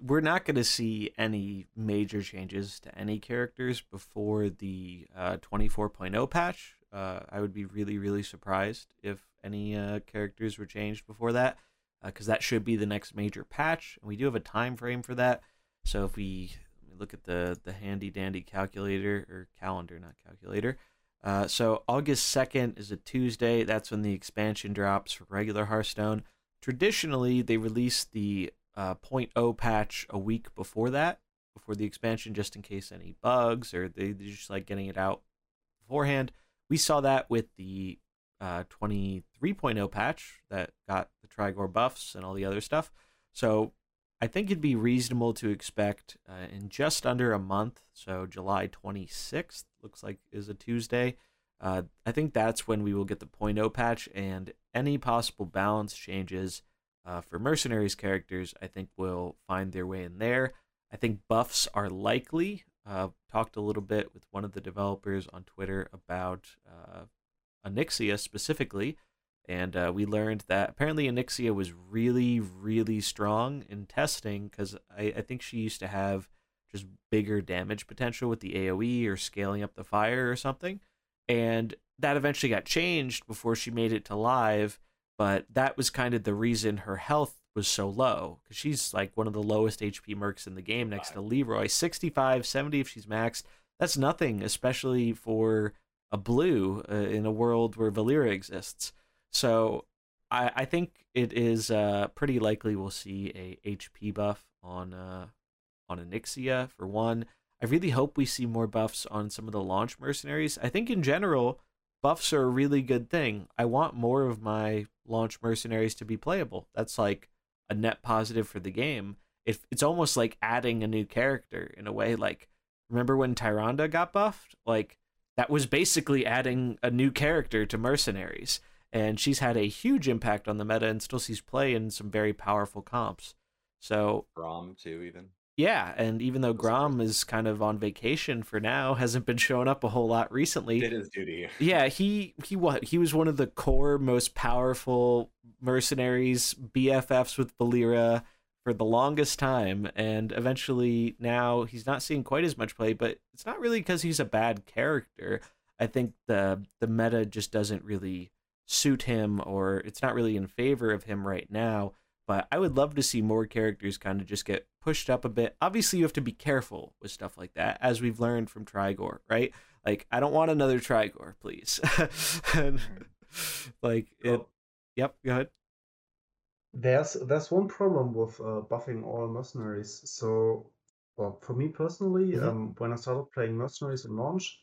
we're not going to see any major changes to any characters before the uh, 24.0 patch. Uh, I would be really, really surprised if any uh, characters were changed before that, because uh, that should be the next major patch, and we do have a time frame for that. So if we look at the the handy dandy calculator or calendar, not calculator. Uh, so August second is a Tuesday. That's when the expansion drops for regular Hearthstone. Traditionally, they release the uh, 0.0 patch a week before that, before the expansion, just in case any bugs or they, they just like getting it out beforehand. We saw that with the uh, 23.0 patch that got the Trigor buffs and all the other stuff. So I think it'd be reasonable to expect uh, in just under a month, so July 26th looks like is a Tuesday. Uh, I think that's when we will get the 0.0 patch and any possible balance changes uh, for mercenaries characters. I think will find their way in there. I think buffs are likely. Uh, talked a little bit with one of the developers on Twitter about uh, Onyxia specifically and uh, we learned that apparently Onyxia was really, really strong in testing because I, I think she used to have just bigger damage potential with the AoE or scaling up the fire or something. And that eventually got changed before she made it to live, but that was kind of the reason her health was so low because she's like one of the lowest HP mercs in the game next to Leeroy 65, 70 if she's maxed. That's nothing, especially for a blue uh, in a world where Valeera exists. So I, I think it is uh, pretty likely we'll see a HP buff on uh, on Onyxia for one. I really hope we see more buffs on some of the launch mercenaries. I think in general, buffs are a really good thing. I want more of my launch mercenaries to be playable. That's like a net positive for the game. If it's almost like adding a new character in a way. Like remember when Tyrande got buffed? Like that was basically adding a new character to mercenaries and she's had a huge impact on the meta and still sees play in some very powerful comps. So Grom too, even. Yeah, and even though Grom is kind of on vacation for now, hasn't been showing up a whole lot recently. Did his duty. yeah, he he what he was one of the core, most powerful mercenaries, BFFs with Valeera for the longest time, and eventually now he's not seeing quite as much play. But it's not really because he's a bad character. I think the the meta just doesn't really suit him or it's not really in favor of him right now. But I would love to see more characters kind of just get pushed up a bit. Obviously, you have to be careful with stuff like that, as we've learned from Trigor, right? Like, I don't want another Trigor, please. and, like it. Yep. Go ahead. There's there's one problem with uh, buffing all mercenaries. So, well, for me personally, mm-hmm. um, when I started playing mercenaries in launch,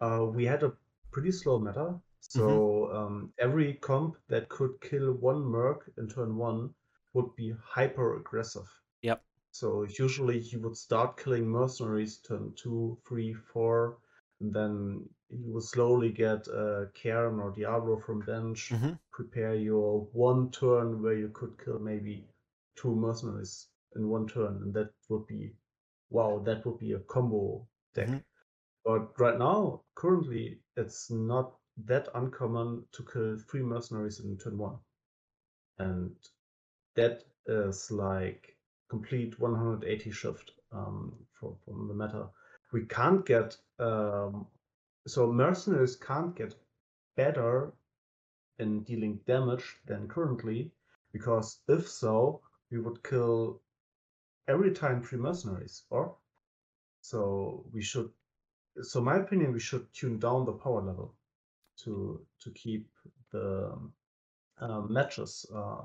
uh, we had a pretty slow meta Mm-hmm. So mm-hmm. um, every comp that could kill one merc in turn one would be hyper aggressive. Yep. So usually you would start killing mercenaries turn two, three, four, and then you will slowly get uh, Cairn or Diablo from bench. Mm-hmm. Prepare your one turn where you could kill maybe two mercenaries in one turn, and that would be wow, that would be a combo deck. Mm-hmm. But right now, currently, it's not that uncommon to kill three mercenaries in turn one. And that is like complete 180 shift um, from, from the meta. We can't get um, so mercenaries can't get better in dealing damage than currently because if so, we would kill every time three mercenaries, or so we should. So my opinion, we should tune down the power level to to keep the uh, matches uh,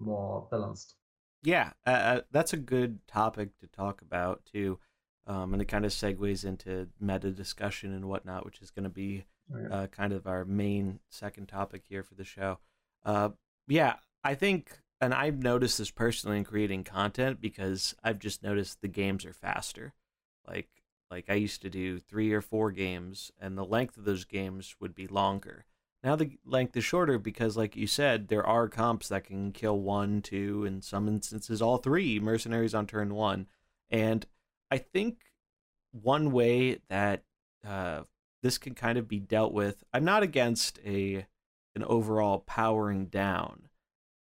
more balanced. Yeah, uh, uh, that's a good topic to talk about too, um, and it kind of segues into meta discussion and whatnot, which is going to be oh, yeah. Uh, kind of our main second topic here for the show. Uh, yeah, I think, and I've noticed this personally in creating content because I've just noticed the games are faster. Like like I used to do three or four games, and the length of those games would be longer. Now the length is shorter because, like you said, there are comps that can kill one, two, in some instances all three mercenaries on turn one. And I think one way that uh, this can kind of be dealt with, I'm not against a an overall powering down.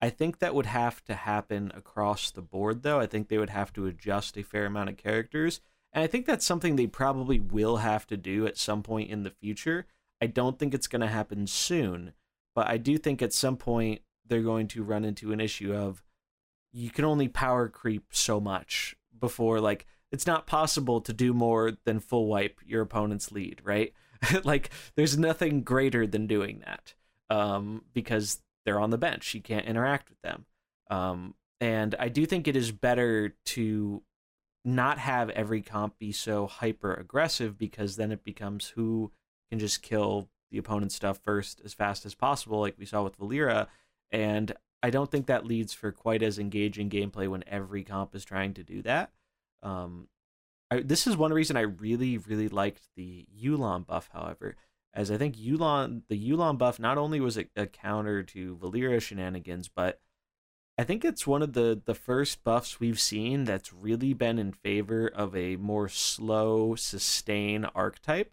I think that would have to happen across the board, though. I think they would have to adjust a fair amount of characters and I think that's something they probably will have to do at some point in the future. I don't think it's going to happen soon, but I do think at some point they're going to run into an issue of you can only power creep so much before like it's not possible to do more than full wipe your opponent's lead, right? like there's nothing greater than doing that um, because they're on the bench. You can't interact with them. Um, and I do think it is better to not have every comp be so hyper aggressive because then it becomes who just kill the opponent's stuff first as fast as possible, like we saw with Valeera. And I don't think that leads for quite as engaging gameplay when every comp is trying to do that. Um, I, this is one reason I really, really liked the Yu'lon buff, however, as I think Yu'lon, the Yu'lon buff not only was a, a counter to Valeera shenanigans, but I think it's one of the the first buffs we've seen that's really been in favor of a more slow sustain archetype,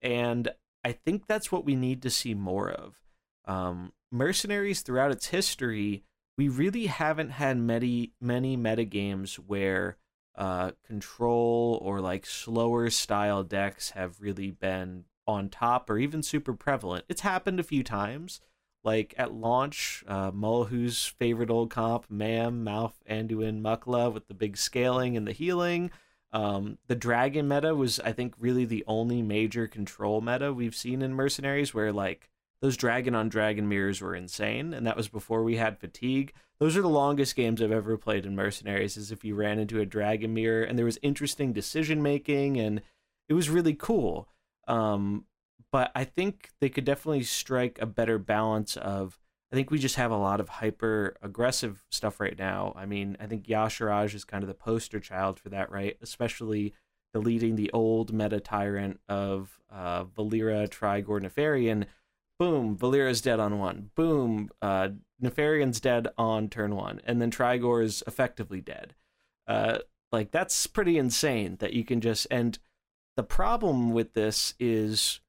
and I think that's what we need to see more of. Um, mercenaries throughout its history, we really haven't had many many meta games where uh, control or like slower style decks have really been on top or even super prevalent. It's happened a few times like at launch, uh, Mullahoo's favorite old comp, Mam, Mouth, Anduin, Mukla with the big scaling and the healing. Um, the dragon meta was, I think, really the only major control meta we've seen in Mercenaries where like those dragon on dragon mirrors were insane, and that was before we had fatigue. Those are the longest games I've ever played in Mercenaries, is if you ran into a dragon mirror and there was interesting decision making and it was really cool. Um, but I think they could definitely strike a better balance of. I think we just have a lot of hyper aggressive stuff right now. I mean, I think Y'Shaarj is kind of the poster child for that, right? Especially deleting the old meta tyrant of uh, Valeera, Trigor, Nefarian. Boom, Valeera's dead on one. Boom, uh, Nefarian's dead on turn one. And then Trigor is effectively dead. Uh, like, that's pretty insane that you can just. And the problem with this is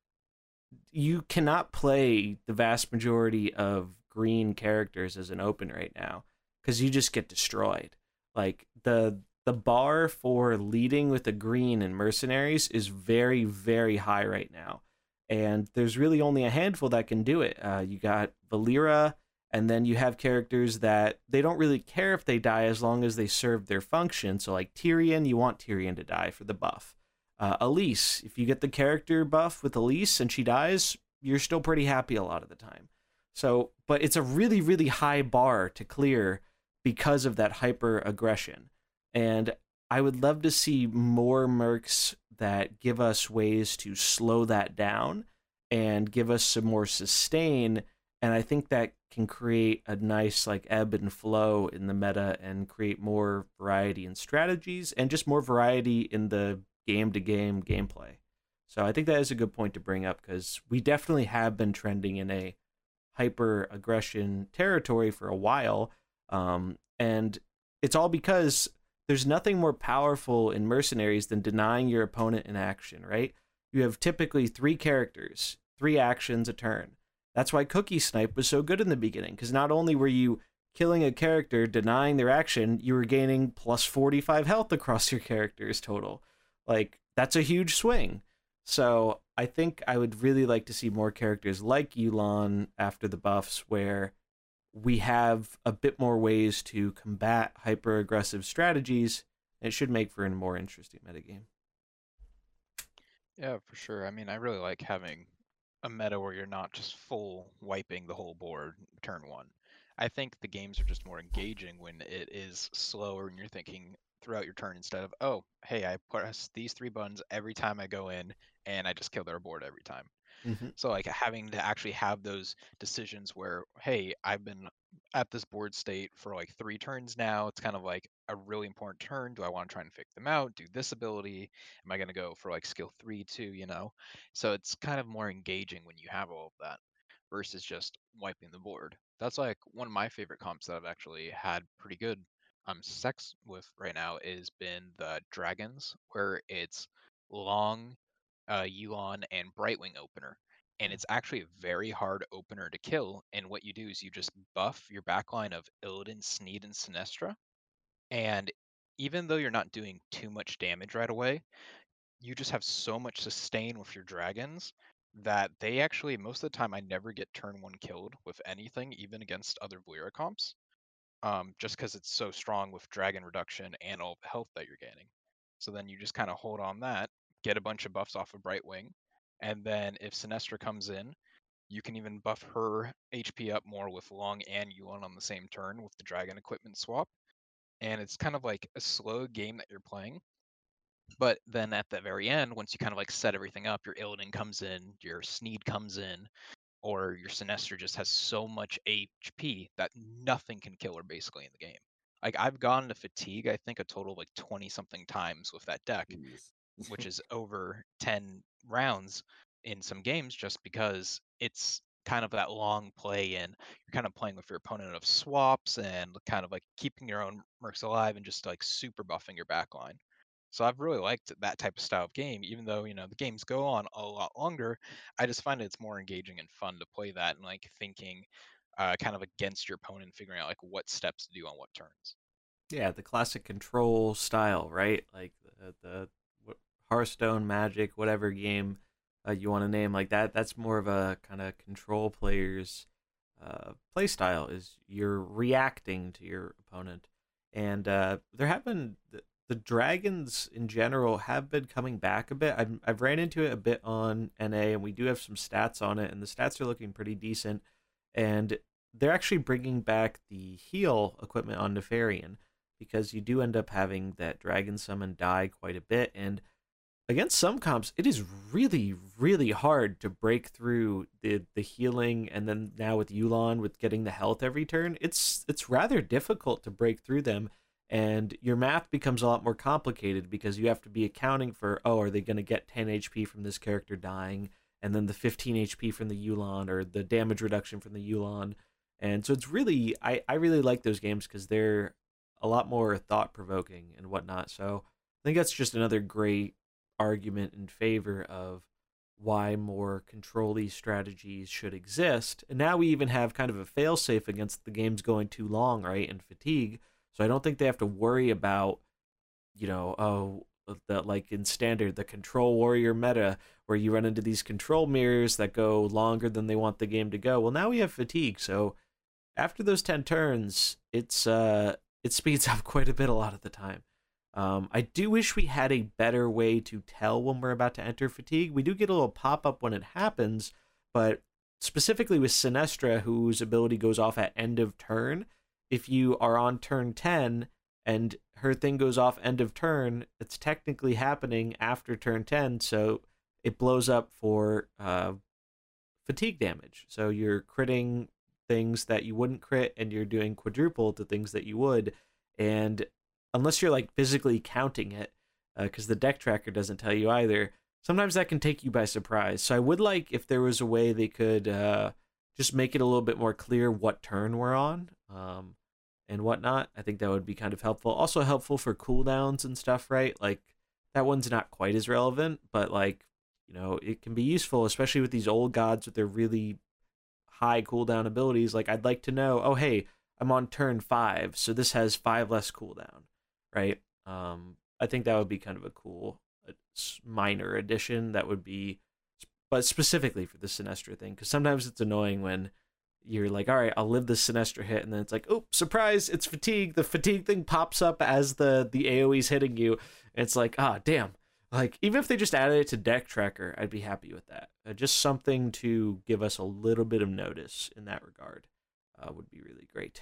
you cannot play the vast majority of green characters as an open right now because you just get destroyed. Like the the bar for leading with a green in mercenaries is very very high right now, and there's really only a handful that can do it. Uh, you got Valeera, and then you have characters that they don't really care if they die as long as they serve their function. So like Tirion, you want Tirion to die for the buff. Uh, Elise, if you get the character buff with Elise and she dies, you're still pretty happy a lot of the time. So, but it's a really, really high bar to clear because of that hyper aggression. And I would love to see more mercs that give us ways to slow that down and give us some more sustain. And I think that can create a nice like ebb and flow in the meta and create more variety in strategies and just more variety in the game to game gameplay. So I think that is a good point to bring up because we definitely have been trending in a hyper aggression territory for a while. Um, and it's all because there's nothing more powerful in mercenaries than denying your opponent an action, right? You have typically three characters, three actions a turn. That's why Cookie Snipe was so good in the beginning, because not only were you killing a character, denying their action, you were gaining plus 45 health across your characters total. Like that's a huge swing. So I think I would really like to see more characters like Yu'lon after the buffs, where we have a bit more ways to combat hyper aggressive strategies. It should make for a more interesting metagame. Yeah, for sure. I mean, I really like having a meta where you're not just full wiping the whole board turn one. I think the games are just more engaging when it is slower and you're thinking, throughout your turn instead of oh hey I press these three buttons every time I go in and I just kill their board every time. Mm-hmm. So like having to actually have those decisions where hey I've been at this board state for like three turns now. It's kind of like a really important turn. Do I want to try and fake them out? Do this ability? Am I going to go for like skill three too? You know, so it's kind of more engaging when you have all of that versus just wiping the board. That's like one of my favorite comps that I've actually had pretty good um sex with right now is been the dragons, where it's long, uh, Yu'lon and Brightwing opener, and mm. it's actually a very hard opener to kill. And what you do is you just buff your backline of Illidan, Sneed, and Sinestra, and even though you're not doing too much damage right away, you just have so much sustain with your dragons that they actually most of the time I never get turn one killed with anything, even against other Valeera comps. Um, just because it's so strong with dragon reduction and all the health that you're gaining. So then you just kind of hold on that, get a bunch of buffs off of Brightwing, and then if Sinestra comes in, you can even buff her HP up more with Long and Yuan on the same turn with the dragon equipment swap. And it's kind of like a slow game that you're playing. But then at the very end, once you kind of like set everything up, your Illidan comes in, your Sneed comes in, or your Sinestra just has so much HP that nothing can kill her basically in the game. Like I've gone to fatigue, I think a total of like 20 something times with that deck, which is over 10 rounds in some games just because it's kind of that long play and you're kind of playing with your opponent of swaps and kind of like keeping your own mercs alive and just like super buffing your backline. So I've really liked that type of style of game, even though you know the games go on a lot longer. I just find it's more engaging and fun to play that and like thinking uh, kind of against your opponent, figuring out like what steps to do on what turns. Yeah, the classic control style, right? Like the, the what- Hearthstone, Magic, whatever game uh, you want to name, like that. That's more of a kind of control player's uh, play style. Is you're reacting to your opponent, and uh, there have been the, dragons in general have been coming back a bit. I've I've ran into it a bit on NA, and we do have some stats on it, and the stats are looking pretty decent. And they're actually bringing back the heal equipment on Nefarian because you do end up having that dragon summon die quite a bit and against some comps it is really really hard to break through the the healing and then now with Yu'lon with getting the health every turn it's it's rather difficult to break through them and your math becomes a lot more complicated because you have to be accounting for oh are they going to get 10 HP from this character dying and then the 15 HP from the Yu'lon or the damage reduction from the Yu'lon and so it's really I I really like those games because they're a lot more thought provoking and whatnot. So I think that's just another great argument in favor of why more control strategies should exist. And now we even have kind of a failsafe against the games going too long, right? And fatigue. So I don't think they have to worry about, you know, oh, the like in standard the control warrior meta where you run into these control mirrors that go longer than they want the game to go. Well, now we have fatigue. So after those 10 turns, it's uh it speeds up quite a bit a lot of the time. Um, I do wish we had a better way to tell when we're about to enter fatigue. We do get a little pop up when it happens, but specifically with Sinestra, whose ability goes off at end of turn, if you are on turn 10 and her thing goes off end of turn, it's technically happening after turn 10, so it blows up for uh, fatigue damage. So you're critting things that you wouldn't crit and you're doing quadruple to things that you would and unless you're like physically counting it because uh, the deck tracker doesn't tell you either sometimes that can take you by surprise so i would like if there was a way they could uh, just make it a little bit more clear what turn we're on um, and whatnot i think that would be kind of helpful. Also helpful for cooldowns and stuff right? Like that one's not quite as relevant but like you know it can be useful especially with these old gods with their really high cooldown abilities, like I'd like to know, oh hey, I'm on turn five, so this has five less cooldown, right? Um, I think that would be kind of a cool uh, minor addition that would be, but specifically for the Sinestra thing, because sometimes it's annoying when you're like, all right, I'll live the Sinestra hit, and then it's like, oh, surprise, it's fatigue. The fatigue thing pops up as the the AOE's hitting you. It's like, ah, damn, like even if they just added it to deck tracker i'd be happy with that uh, just something to give us a little bit of notice in that regard uh, would be really great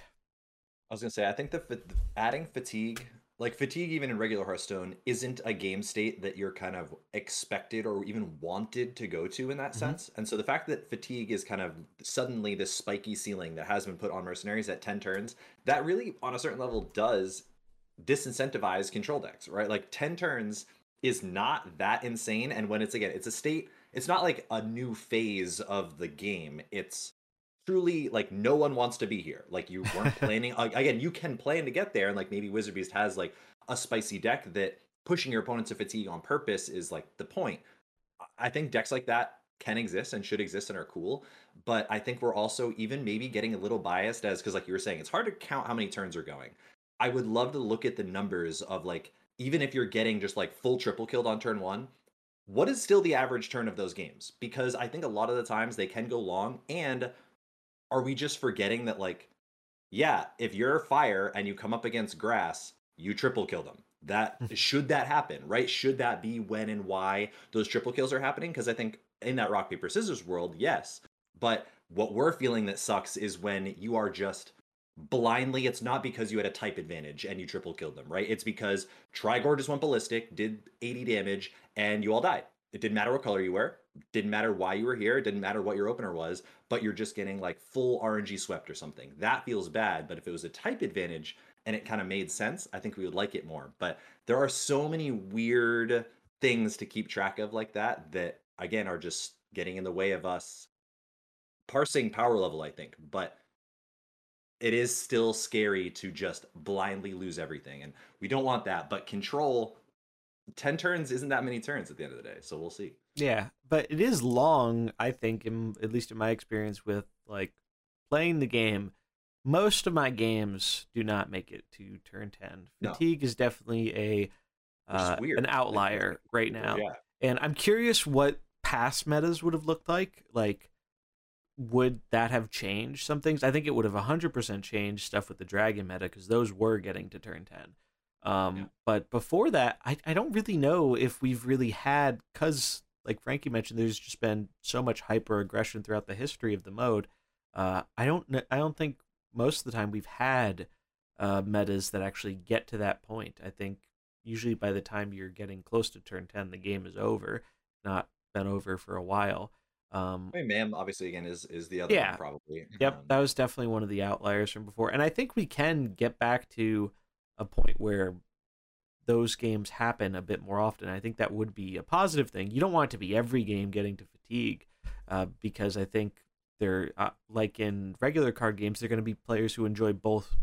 I was gonna say, I think the adding fatigue, like fatigue, even in regular Hearthstone, isn't a game state that you're kind of expected or even wanted to go to in that mm-hmm. sense. And so the fact that fatigue is kind of suddenly this spiky ceiling that has been put on mercenaries at ten turns, that really, on a certain level, does disincentivize control decks, right? Like ten turns is not that insane. And when it's again, it's a state, it's not like a new phase of the game. It's truly like no one wants to be here. Like you weren't planning. again, you can plan to get there, and like maybe Wizard Beast has like a spicy deck that pushing your opponent to fatigue on purpose is like the point. I think decks like that can exist and should exist and are cool. But I think we're also even maybe getting a little biased as because like you were saying, it's hard to count how many turns are going. I would love to look at the numbers of like even if you're getting just like full triple killed on turn one, what is still the average turn of those games? Because I think a lot of the times they can go long. And are we just forgetting that, like, yeah, if you're fire and you come up against grass, you triple kill them. That should that happen, right? Should that be when and why those triple kills are happening? Because I think in that rock paper scissors world, yes. But what we're feeling that sucks is when you are just blindly it's not because you had a type advantage and you triple killed them right it's because Trigore just went ballistic did 80 damage and you all died it didn't matter what color you were didn't matter why you were here didn't matter what your opener was but you're just getting like full rng swept or something. That feels bad but if it was a type advantage and it kind of made sense i think we would like it more. But there are so many weird things to keep track of like that that again are just getting in the way of us parsing power level i think. But it is still scary to just blindly lose everything and we don't want that. But control 10 turns isn't that many turns at the end of the day so we'll see Yeah, but it is long. I think, in, at least in my experience with like playing the game, most of my games do not make it to turn ten. No. Fatigue is definitely a uh, an outlier right now, yeah and I'm curious what past metas would have looked like. Like, would that have changed some things? I think it would have 100% changed stuff with the dragon meta because those were getting to turn 10. Um, Yeah. But before that, I, I don't really know if we've really had, because, like Franky mentioned, there's just been so much hyper aggression throughout the history of the mode. Uh, I don't I don't think most of the time we've had uh, metas that actually get to that point. I think usually by the time you're getting close to turn 10, the game is over, not been over for a while. Um, I mean, Mam obviously again is is the other Yeah. one probably. Yep, Um, that was definitely one of the outliers from before. And I think we can get back to a point where those games happen a bit more often. I think that would be a positive thing. You don't want it to be every game getting to fatigue uh, because I think they're uh, like in regular card games, they're going to be players who enjoy both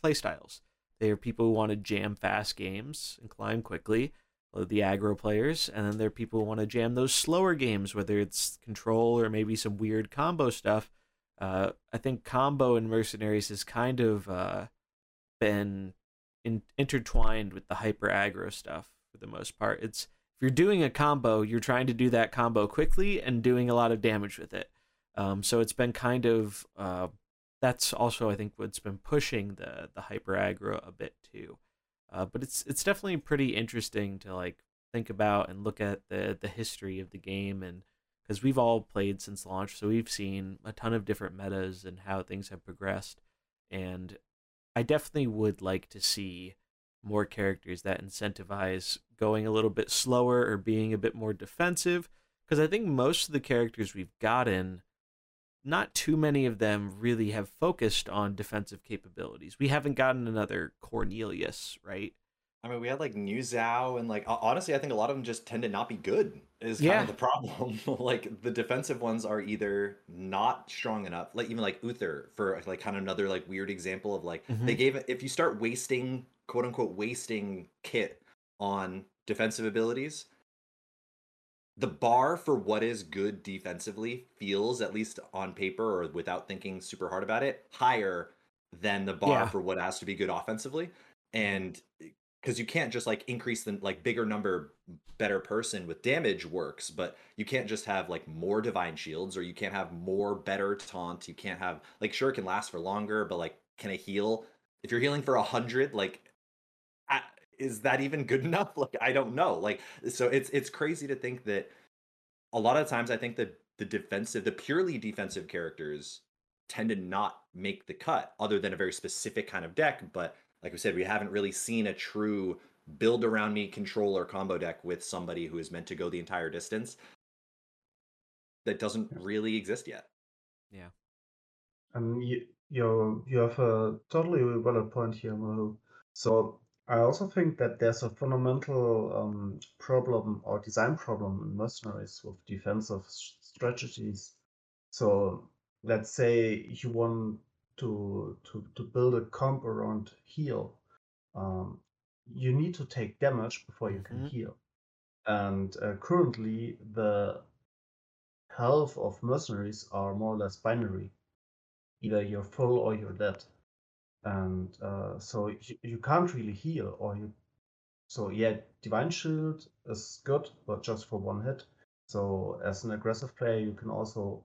play styles. They are people who want to jam fast games and climb quickly, uh, the aggro players, and then there are people who want to jam those slower games, whether it's control or maybe some weird combo stuff. Uh, I think combo and mercenaries has kind of uh, been in, intertwined with the hyper aggro stuff for the most part. It's if you're doing a combo, you're trying to do that combo quickly and doing a lot of damage with it. Um, so it's been kind of uh, that's also I think what's been pushing the the hyper aggro a bit too. Uh, but it's it's definitely pretty interesting to like think about and look at the the history of the game and because we've all played since launch, so we've seen a ton of different metas and how things have progressed. And I definitely would like to see more characters that incentivize going a little bit slower or being a bit more defensive. Because I think most of the characters we've gotten, not too many of them really have focused on defensive capabilities. We haven't gotten another Cornelius, right? I mean, we had like Niuzao and like honestly, I think a lot of them just tend to not be good. Is kind Yeah. of the problem. like the defensive ones are either not strong enough, like even like Uther for like kind of another like weird example of like they Mhm. gave it. If you start wasting quote unquote wasting kit on defensive abilities, the bar for what is good defensively feels at least on paper or without thinking super hard about it higher than the bar Yeah. for what has to be good offensively and because you can't just like increase the like bigger number better person with damage works but you can't just have like more divine shields or you can't have more better taunt you can't have like sure it can last for longer but like can it heal? If you're healing for a hundred like I, is that even good enough? Like i don't know. Like so it's it's crazy to think that a lot of times i think that the defensive the purely defensive characters tend to not make the cut other than a very specific kind of deck but like we said we haven't really seen a true build around me controller combo deck with somebody who is meant to go the entire distance that doesn't really exist yet Yeah. And you, you you have a totally valid point here, Mullahoo. So I also think that there's a fundamental um, problem or design problem in mercenaries with defensive strategies. So let's say you want to to to build a comp around heal. Um, you need to take damage before you can Mhm. heal. And uh, currently, the health of mercenaries are more or less binary either you're full or you're dead. And uh, so you, you can't really heal, or you So yeah, Divine Shield is good, but just for one hit. So as an aggressive player, you can also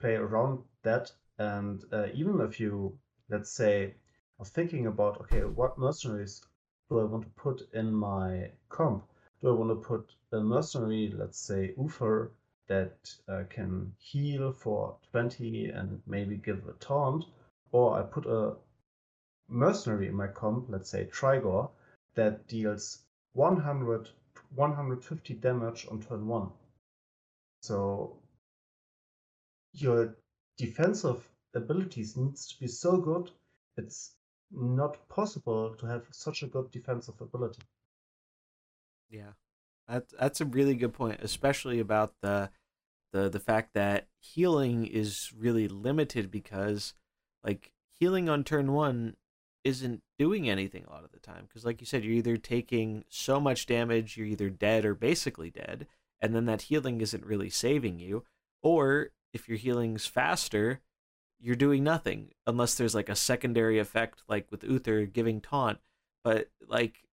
play around that. And uh, even if you, let's say, are thinking about, okay, what mercenaries do I want to put in my comp? Do I want to put a mercenary, let's say Uther, that uh, can heal for 20 and maybe give a taunt? Or I put a mercenary in my comp, let's say Trigore, that deals 100, 150 damage on turn 1. So your defensive abilities needs to be so good, it's not possible to have such a good defensive ability. Yeah, that's that's a really good point, especially about the the the fact that healing is really limited because like healing on turn one isn't doing anything a lot of the time because like you said you're either taking so much damage you're either dead or basically dead and then that healing isn't really saving you or if your healing's faster you're doing nothing unless there's like a secondary effect like with Uther giving taunt but like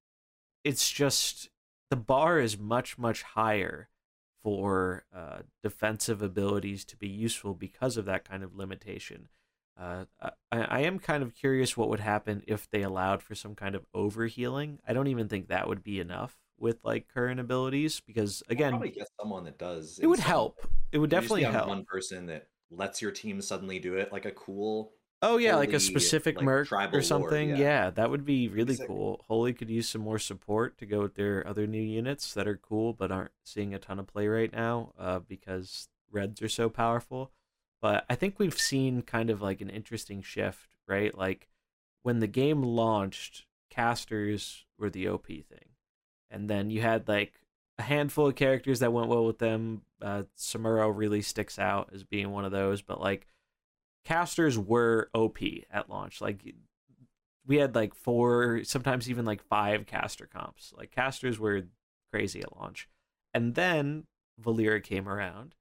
it's just the bar is much much higher for uh, defensive abilities to be useful because of that kind of limitation uh, I, I am kind of curious what would happen if they allowed for some kind of overhealing. I don't even think that would be enough with like current abilities because again, probably get someone that does. it would help. It would You definitely help. One person that lets your team suddenly do it, like a cool. Oh yeah, like a specific like, merc or lord, something. yeah. Yeah. that would be really Exactly. cool. Holy could use some more support to go with their other new units that are cool but aren't seeing a ton of play right now uh, because reds are so powerful. But I think we've seen kind of like an interesting shift, right? Like when the game launched, casters were the OP thing, and then you had like a handful of characters that went well with them. Uh, Samuro really sticks out as being one of those, but like casters were OP at launch. Like we had like four, sometimes even like five caster comps. Like casters were crazy at launch. And then Valeera came around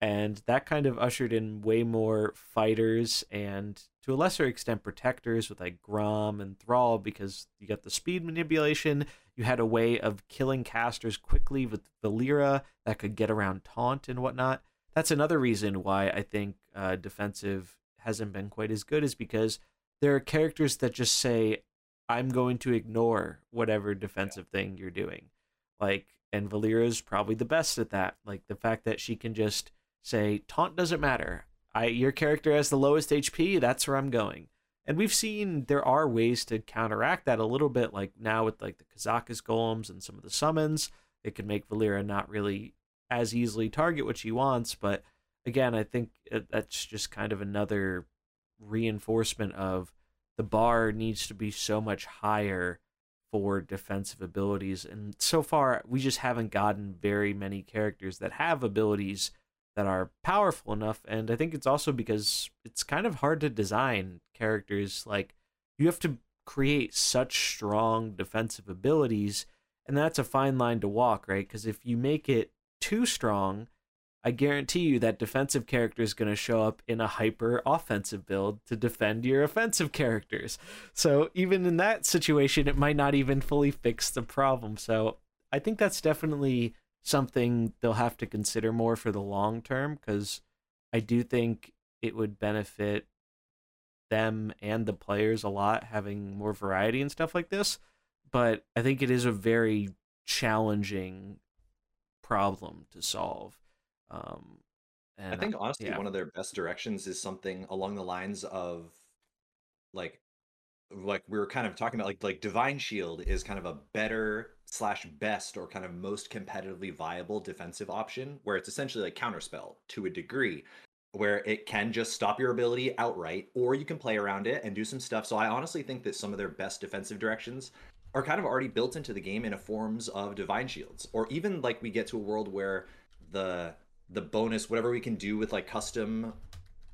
and that kind of ushered in way more fighters and to a lesser extent protectors with like Grom and Thrall because you got the speed manipulation. You had a way of killing casters quickly with Valeera that could get around taunt and whatnot. That's another reason why I think uh, defensive hasn't been quite as good is because there are characters that just say, I'm going to ignore whatever defensive thing you're doing. Like, and Valeera's probably the best at that. Like the fact that she can just say, taunt doesn't matter. I your character has the lowest HP, that's where I'm going. And we've seen there are ways to counteract that a little bit, like now with like the Kazakus's golems and some of the summons. It can make Valeera not really as easily target what she wants, but again, I think that's just kind of another reinforcement of the bar needs to be so much higher for defensive abilities. And so far, we just haven't gotten very many characters that have abilities that are powerful enough. And I think it's also because it's kind of hard to design characters. Like, you have to create such strong defensive abilities. And that's a fine line to walk, right? Because if you make it too strong, I guarantee you that defensive character is going to show up in a hyper offensive build to defend your offensive characters. So even in that situation, it might not even fully fix the problem. So I think that's definitely something they'll have to consider more for the long term because I do think it would benefit them and the players a lot having more variety and stuff like this. But I think it is a very challenging problem to solve. Um, and I think honestly, yeah. one of their best directions is something along the lines of like like we were kind of talking about like like divine shield is kind of a better slash best or kind of most competitively viable defensive option where it's essentially like counterspell to a degree where it can just stop your ability outright or you can play around it and do some stuff. So i honestly think that some of their best defensive directions are kind of already built into the game in a forms of divine shields or even like we get to a world where the the bonus whatever we can do with like custom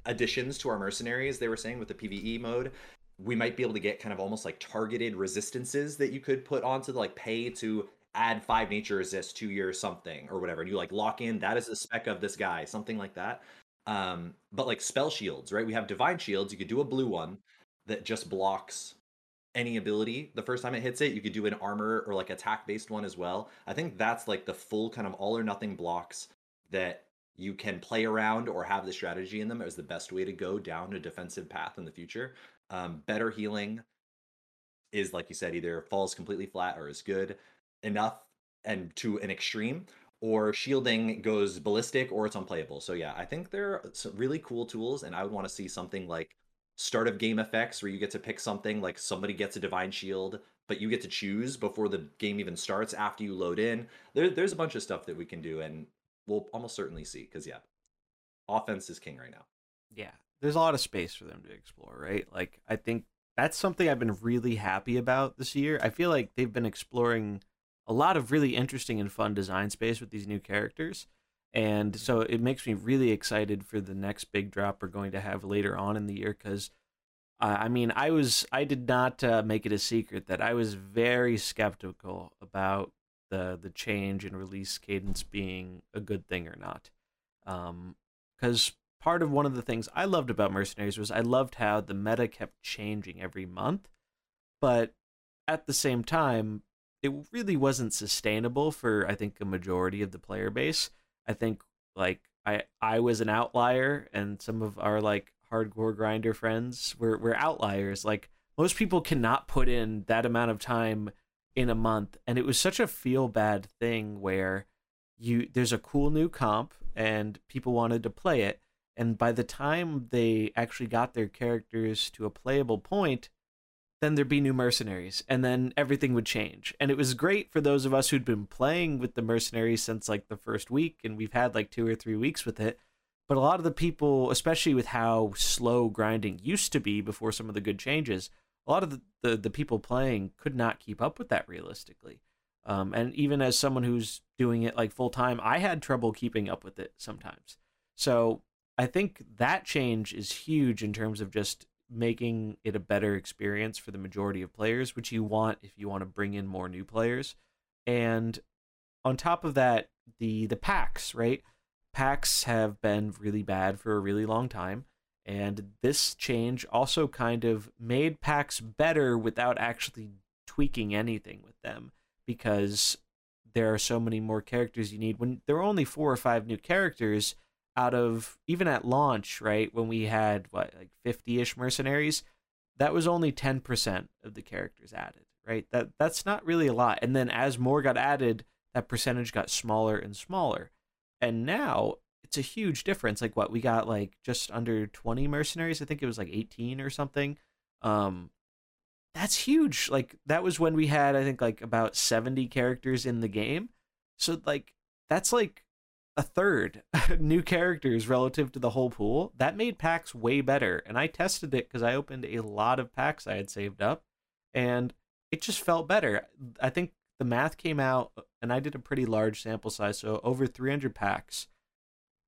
additions to our mercenaries they were saying with the pve mode we might be able to get kind of almost like targeted resistances that you could put onto like pay to add five nature resist to your something or whatever and you like lock in that is the spec of this guy something like that um but like spell shields right we have divine shields you could do a blue one that just blocks any ability the first time it hits it. You could do an armor or like attack based one as well. I think that's like the full kind of all or nothing blocks that you can play around or have the strategy in them as the best way to go down a defensive path in the future. Um, better healing is like you said, either falls completely flat or is good enough and to an extreme, or shielding goes ballistic or it's unplayable. So yeah, I think they're some really cool tools, and I would want to see something like start of game effects where you get to pick something like somebody gets a divine shield but you get to choose before the game even starts after you load in. There, there's a bunch of stuff that we can do and we'll almost certainly see because yeah offense is king right now. Yeah there's a lot of space for them to explore right? Like i think that's something i've been really happy about this year. I feel like they've been exploring a lot of really interesting and fun design space with these new characters and so it makes me really excited for the next big drop we're going to have later on in the year because uh, I mean, I was I did not uh, make it a secret that I was very skeptical about the the change in release cadence being a good thing or not, because um, part of one of the things I loved about Mercenaries was I loved how the meta kept changing every month, but at the same time, it really wasn't sustainable for I think a majority of the player base I think like I I was an outlier, and some of our like hardcore grinder friends were were outliers. Like most people cannot put in that amount of time in a month, and it was such a feel bad thing where you there's a cool new comp and people wanted to play it and by the time they actually got their characters to a playable point then there'd be new mercenaries and then everything would change. And it was great for those of us who'd been playing with the mercenaries since like the first week and we've had like two or three weeks with it. But a lot of the people especially with how slow grinding used to be before some of the good changes a lot of the, the, the people playing could not keep up with that realistically. Um, and even as someone who's doing it like full time i had trouble keeping up with it sometimes. So i think that change is huge in terms of just making it a better experience for the majority of players, which you want if you want to bring in more new players. And on top of that, the the packs, right? Packs have been really bad for a really long time. And this change also kind of made packs better without actually tweaking anything with them because there are so many more characters you need. When there are only four or five new characters, out of even at launch, right, when we had what like 50ish mercenaries, that was only 10% of the characters added, right? That that's not really a lot. And then as more got added, that percentage got smaller and smaller. And now it's a huge difference. Like what we got like just under 20 mercenaries, I think it was like 18 or something. Um that's huge. Like that was when we had I think like about 70 characters in the game. So like that's like a third new characters relative to the whole pool. That made packs way better. And I tested it because I opened a lot of packs I had saved up and it just felt better. I think the math came out and I did a pretty large sample size, so over 300 packs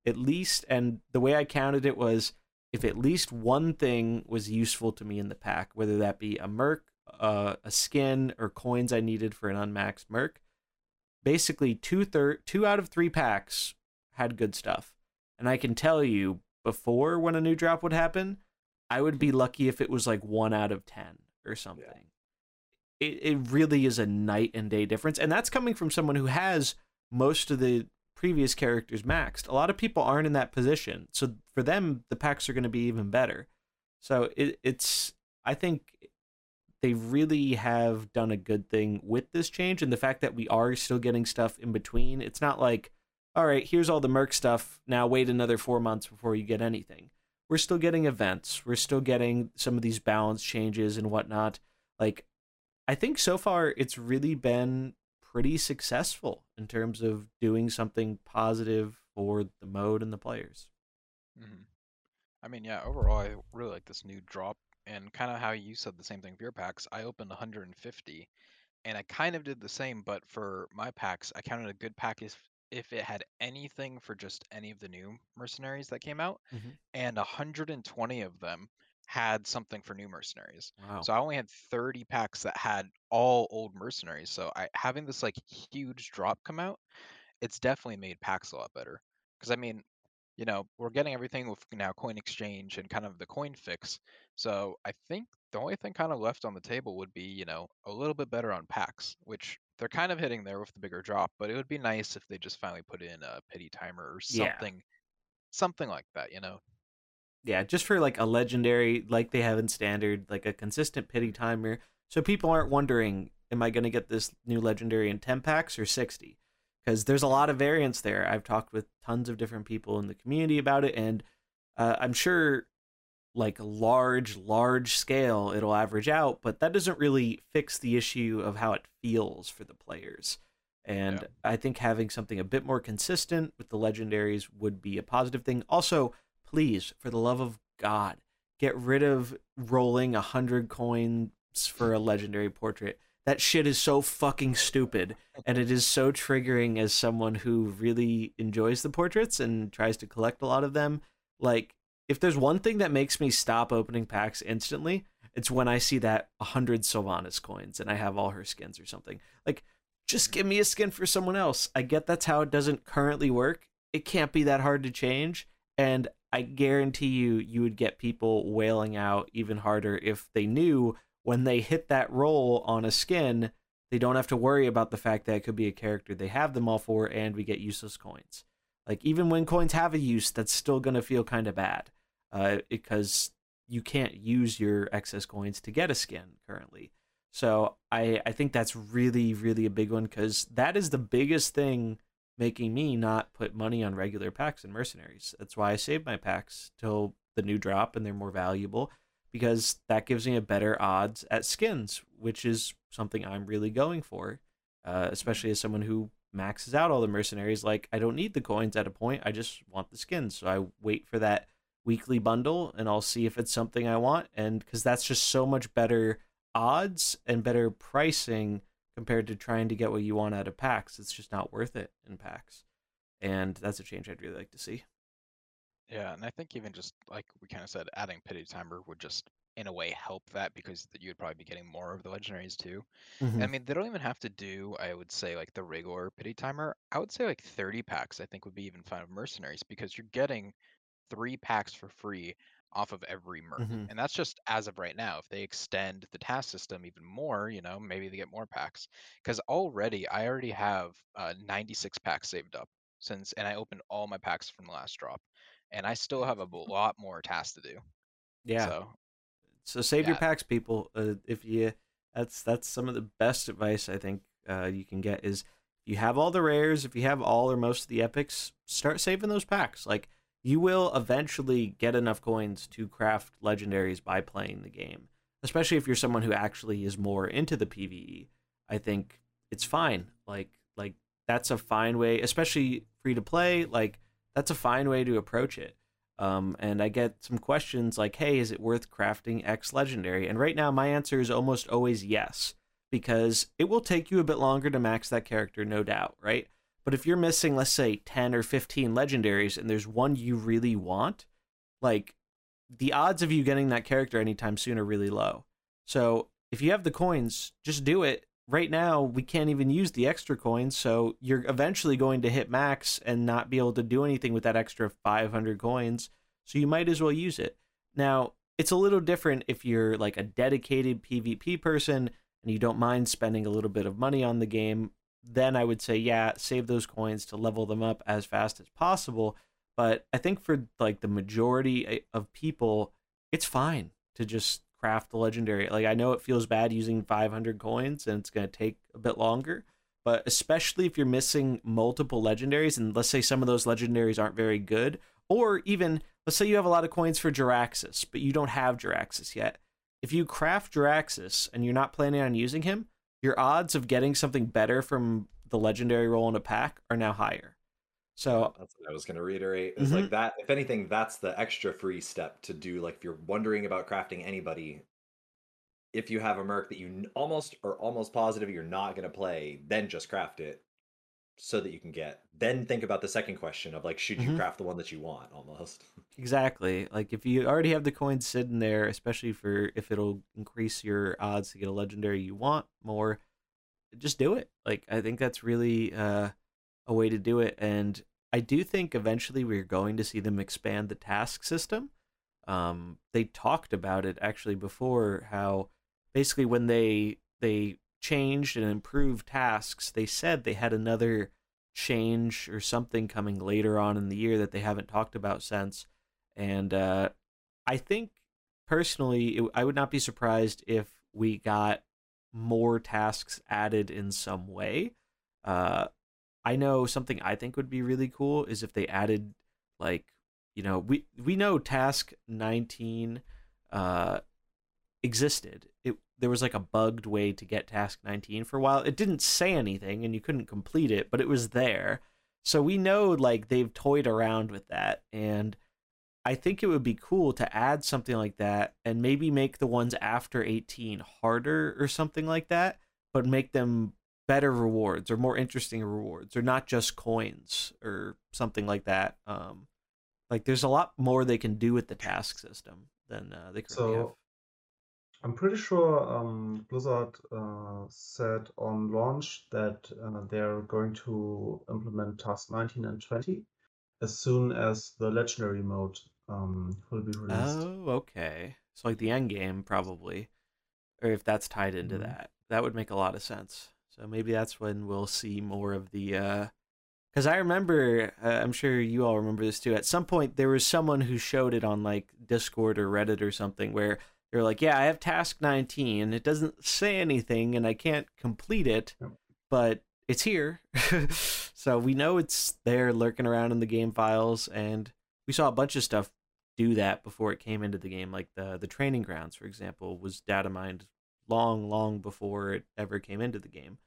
at least. And the way I counted it was if at least one thing was useful to me in the pack, whether that be a merc, uh, a skin, or coins I needed for an unmaxed merc, basically two third two out of three packs had good stuff. And I can tell you, before when a new drop would happen, I would be lucky if it was like one out of ten or something. Yeah. It it really is a night and day difference. And that's coming from someone who has most of the previous characters maxed. A lot of people aren't in that position. So for them the packs are gonna be even better. So it, it's I think they really have done a good thing with this change and the fact that we are still getting stuff in between. It's not like all right, here's all the Merc stuff. Now wait another four months before you get anything. We're still getting events. We're still getting some of these balance changes and whatnot. Like, I think so far it's really been pretty successful in terms of doing something positive for the mode and the players. Mm-hmm. I mean, yeah, overall, I really like this new drop and kind of how you said the same thing for your packs. I opened 150 and I kind of did the same, but for my packs, I counted a good pack if if it had anything for just any of the new mercenaries that came out, mm-hmm. and 120 of them had something for new mercenaries. Wow. So I only had 30 packs that had all old mercenaries. So I having this like huge drop come out, it's definitely made packs a lot better. Because I mean, you know, we're getting everything with now coin exchange and kind of the coin fix. So I think the only thing kind of left on the table would be, you know, a little bit better on packs, which they're kind of hitting there with the bigger drop, but it would be nice if they just finally put in a pity timer or Yeah. something something like that, you know. Yeah, just for like a legendary, like they have in standard, like a consistent pity timer, so people aren't wondering, am I going to get this new legendary in ten packs or sixty? Because there's a lot of variance there. I've talked with tons of different people in the community about it, and uh, I'm sure, like large, large scale, it'll average out, but that doesn't really fix the issue of how it feels for the players. And Yeah. I think having something a bit more consistent with the legendaries would be a positive thing. Also, please, for the love of God, get rid of rolling a hundred coins for a legendary portrait. That shit is so fucking stupid, and it is so triggering as someone who really enjoys the portraits and tries to collect a lot of them. Like, if there's one thing that makes me stop opening packs instantly, it's when I see that 100 Sylvanas coins and I have all her skins or something. Like, just give me a skin for someone else. I get that's how it doesn't currently work. It can't be that hard to change. And I guarantee you, you would get people wailing out even harder if they knew when they hit that roll on a skin, they don't have to worry about the fact that it could be a character they have them all for and we get useless coins. Like, even when coins have a use, that's still to feel kind of bad uh, because you can't use your excess coins to get a skin currently. So I I think that's really really a big one because that is the biggest thing making me not put money on regular packs and mercenaries. That's why I save my packs till the new drop and they're more valuable because that gives me a better odds at skins, which is something I'm really going for, uh, especially as someone who maxes out all the mercenaries. Like I don't need the coins at a point; I just want the skins. So I wait for that weekly bundle and I'll see if it's something I want, and because that's just so much better odds and better pricing compared to trying to get what you want out of packs. It's just not worth it in packs. And that's a change I'd really like to see. Yeah, and I think even just like we kind of said, adding pity timer would just in a way help that because you would probably be getting more of the legendaries too. And I mean, they don't even have to do, I would say, like the regular pity timer. I would say like 30 packs, I think would be even fine of mercenaries because you're getting three packs for free off of every merc. Mhm. And that's just as of right now. If they extend the task system even more, you know, maybe they get more packs. Because already, I already have uh, 96 packs saved up since, and I opened all my packs from the last drop. And I still have a lot more tasks to do. Yeah. So, So save your packs, people. Uh, if you, that's that's some of the best advice I think uh, you can get is you have all the rares, if you have all or most of the epics, start saving those packs. Like you will eventually get enough coins to craft legendaries by playing the game. Especially if you're someone who actually is more into the PVE. I think it's fine. Like like that's a fine way, especially free to play. Like that's a fine way to approach it. Um, and I get some questions like, "Hey, is it worth crafting X legendary?" And right now, my answer is almost always yes, because it will take you a bit longer to max that character, no doubt, right? But if you're missing, let's say, ten or fifteen legendaries, and there's one you really want, like the odds of you getting that character anytime soon are really low. So if you have the coins, just do it. Right now, we can't even use the extra coins, so you're eventually going to hit max and not be able to do anything with that extra 500 coins. So you might as well use it. Now, it's a little different if you're like a dedicated PvP person and you don't mind spending a little bit of money on the game. Then I would say, yeah, save those coins to level them up as fast as possible. But I think for like the majority eh, of people, it's fine to just craft the legendary. Like I know it feels bad using 500 coins and it's going to take a bit longer, but especially if you're missing multiple legendaries and let's say some of those legendaries aren't very good or even let's say you have a lot of coins for Jaraxxus, but you don't have Jaraxxus yet. If you craft Jaraxxus and you're not planning on using him, your odds of getting something better from the legendary roll in a pack are now higher. So That's what I was going to reiterate. Is like that. If anything, that's the extra free step to do. Like if you're wondering about crafting anybody, if you have a merc that you almost or almost positive you're not going to play, then just craft it so that you can get. Then think about the second question of like, should you Mhm. craft the one that you want? Almost. Exactly. Like if you already have the coins sitting there, especially for if it'll increase your odds to get a legendary you want more, just do it. Like I think that's really uh, a way to do it, and I do think eventually we're going to see them expand the task system. um, they talked about it actually before how basically when they they changed and improved tasks, they said they had another change or something coming later on in the year that they haven't talked about since. And uh, I think personally, it, I would not be surprised if we got more tasks added in some way. Uh, I know something I think would be really cool is if they added like you know we we know task 19 uh existed. It there was like a bugged way to get task 19 for a while. It didn't say anything and you couldn't complete it but it was there. So we know like they've toyed around with that and i think it would be cool to add something like that and maybe make the ones after 18 harder or something like that but make them better rewards or more interesting rewards or not just coins or something like that um like there's a lot more they can do with the task system than uh, they currently have. So I'm pretty sure um, Blizzard uh, said on launch that uh, they're going to implement Task 19 and 20 as soon as the legendary mode um, will be released. Oh, okay. So like the end game probably, or if that's tied into Mhm. that, that would make a lot of sense. So maybe that's when we'll see more of the. Because I remember, uh, I'm sure you all remember this too. At some point, there was someone who showed it on like Discord or Reddit or something where they're like, "Yeah, I have task 19. It doesn't say anything, and I can't complete it, but it's here." so we know it's there, lurking around in the game files, and we saw a bunch of stuff do that before it came into the game. Like the the training grounds, for example, was data mined long, long before it ever came into the game.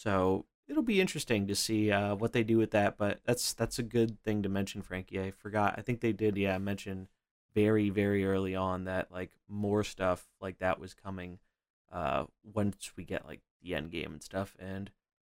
So it'll be interesting to see uh, what they do with that. But that's that's a good thing to mention, Franky. I forgot. I think they did, yeah, mention very very early on that like more stuff like that was coming uh, once we get like the end game and stuff. And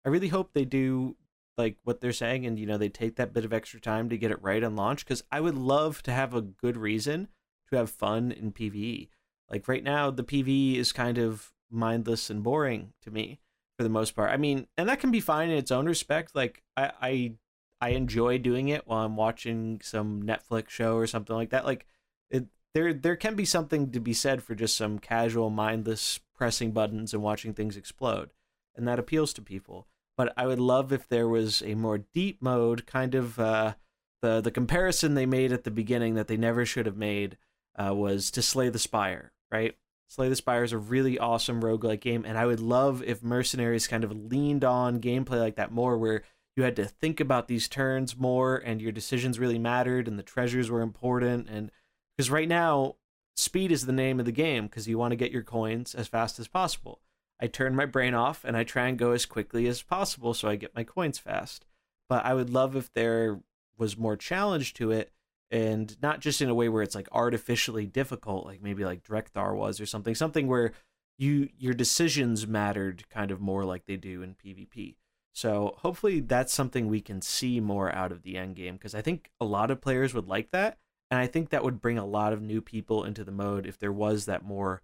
I really hope they do like what they're saying and you know they take that bit of extra time to get it right on launch because i would love to have a good reason to have fun in pve like right now the pve is kind of mindless and boring to me for the most part i mean and that can be fine in its own respect like i i, I enjoy doing it while i'm watching some netflix show or something like that like it there there can be something to be said for just some casual mindless pressing buttons and watching things explode and that appeals to people but I would love if there was a more deep mode, kind of uh, the the comparison they made at the beginning that they never should have made uh, was to Slay the Spire, right? Slay the Spire is a really awesome roguelike game, and I would love if Mercenaries kind of leaned on gameplay like that more, where you had to think about these turns more, and your decisions really mattered, and the treasures were important, and because right now speed is the name of the game because you want to get your coins as fast as possible. I turn my brain off and I try and go as quickly as possible so I get my coins fast. But I would love if there was more challenge to it and not just in a way where it's like artificially difficult like maybe like Drek'Thar was or something something where you your decisions mattered kind of more like they do in PvP. So hopefully that's something we can see more out of the end game because I think a lot of players would like that and I think that would bring a lot of new people into the mode if there was that more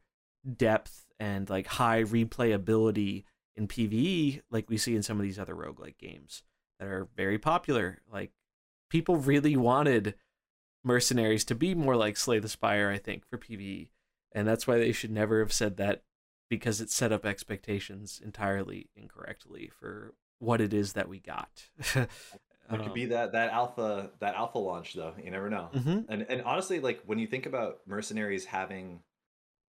depth and like high replayability in PvE like we see in some of these other roguelike games that are very popular. Like people really wanted mercenaries to be more like Slay the Spire, I think, for PvE. And that's why they should never have said that because it set up expectations entirely incorrectly for what it is that we got. It could be that that alpha that alpha launch though. You never know. hmm And and honestly, like when you think about mercenaries having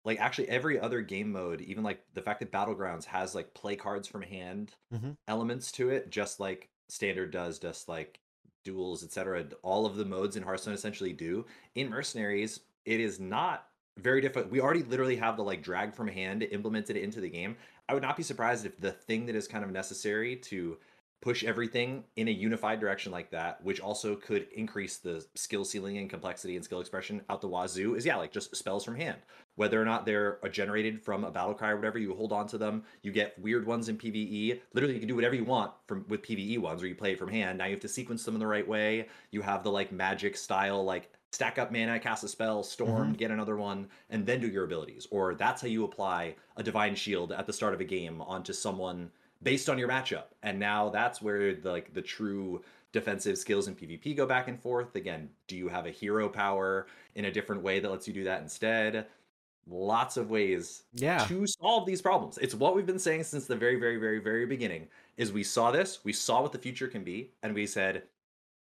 like actually every other game mode, even like the fact that Battlegrounds has like play cards from hand Mhm. elements to it, just like standard does, just like duels, etc. All of the modes in Hearthstone essentially do. In Mercenaries, it is not very different. We already literally have the like drag from hand implemented into the game. I would not be surprised if the thing that is kind of necessary to push everything in a unified direction like that, which also could increase the skill ceiling and complexity and skill expression out the wazoo, is yeah, like just spells from hand. Whether or not they're generated from a battle cry or whatever, you hold on to them. You get weird ones in PvE. Literally, you can do whatever you want from with PvE ones, or you play it from hand. Now you have to sequence them in the right way. You have the like magic style, like stack up mana, cast a spell, storm, mm-hmm. get another one, and then do your abilities. Or that's how you apply a divine shield at the start of a game onto someone based on your matchup. And now that's where the, like the true defensive skills in PvP go back and forth? Again, do you have a hero power in a different way that lets you do that instead? Lots of ways Yeah. to solve these problems. It's what we've been saying since the very, very, very, very beginning. Is we saw this, we saw what the future can be, and we said,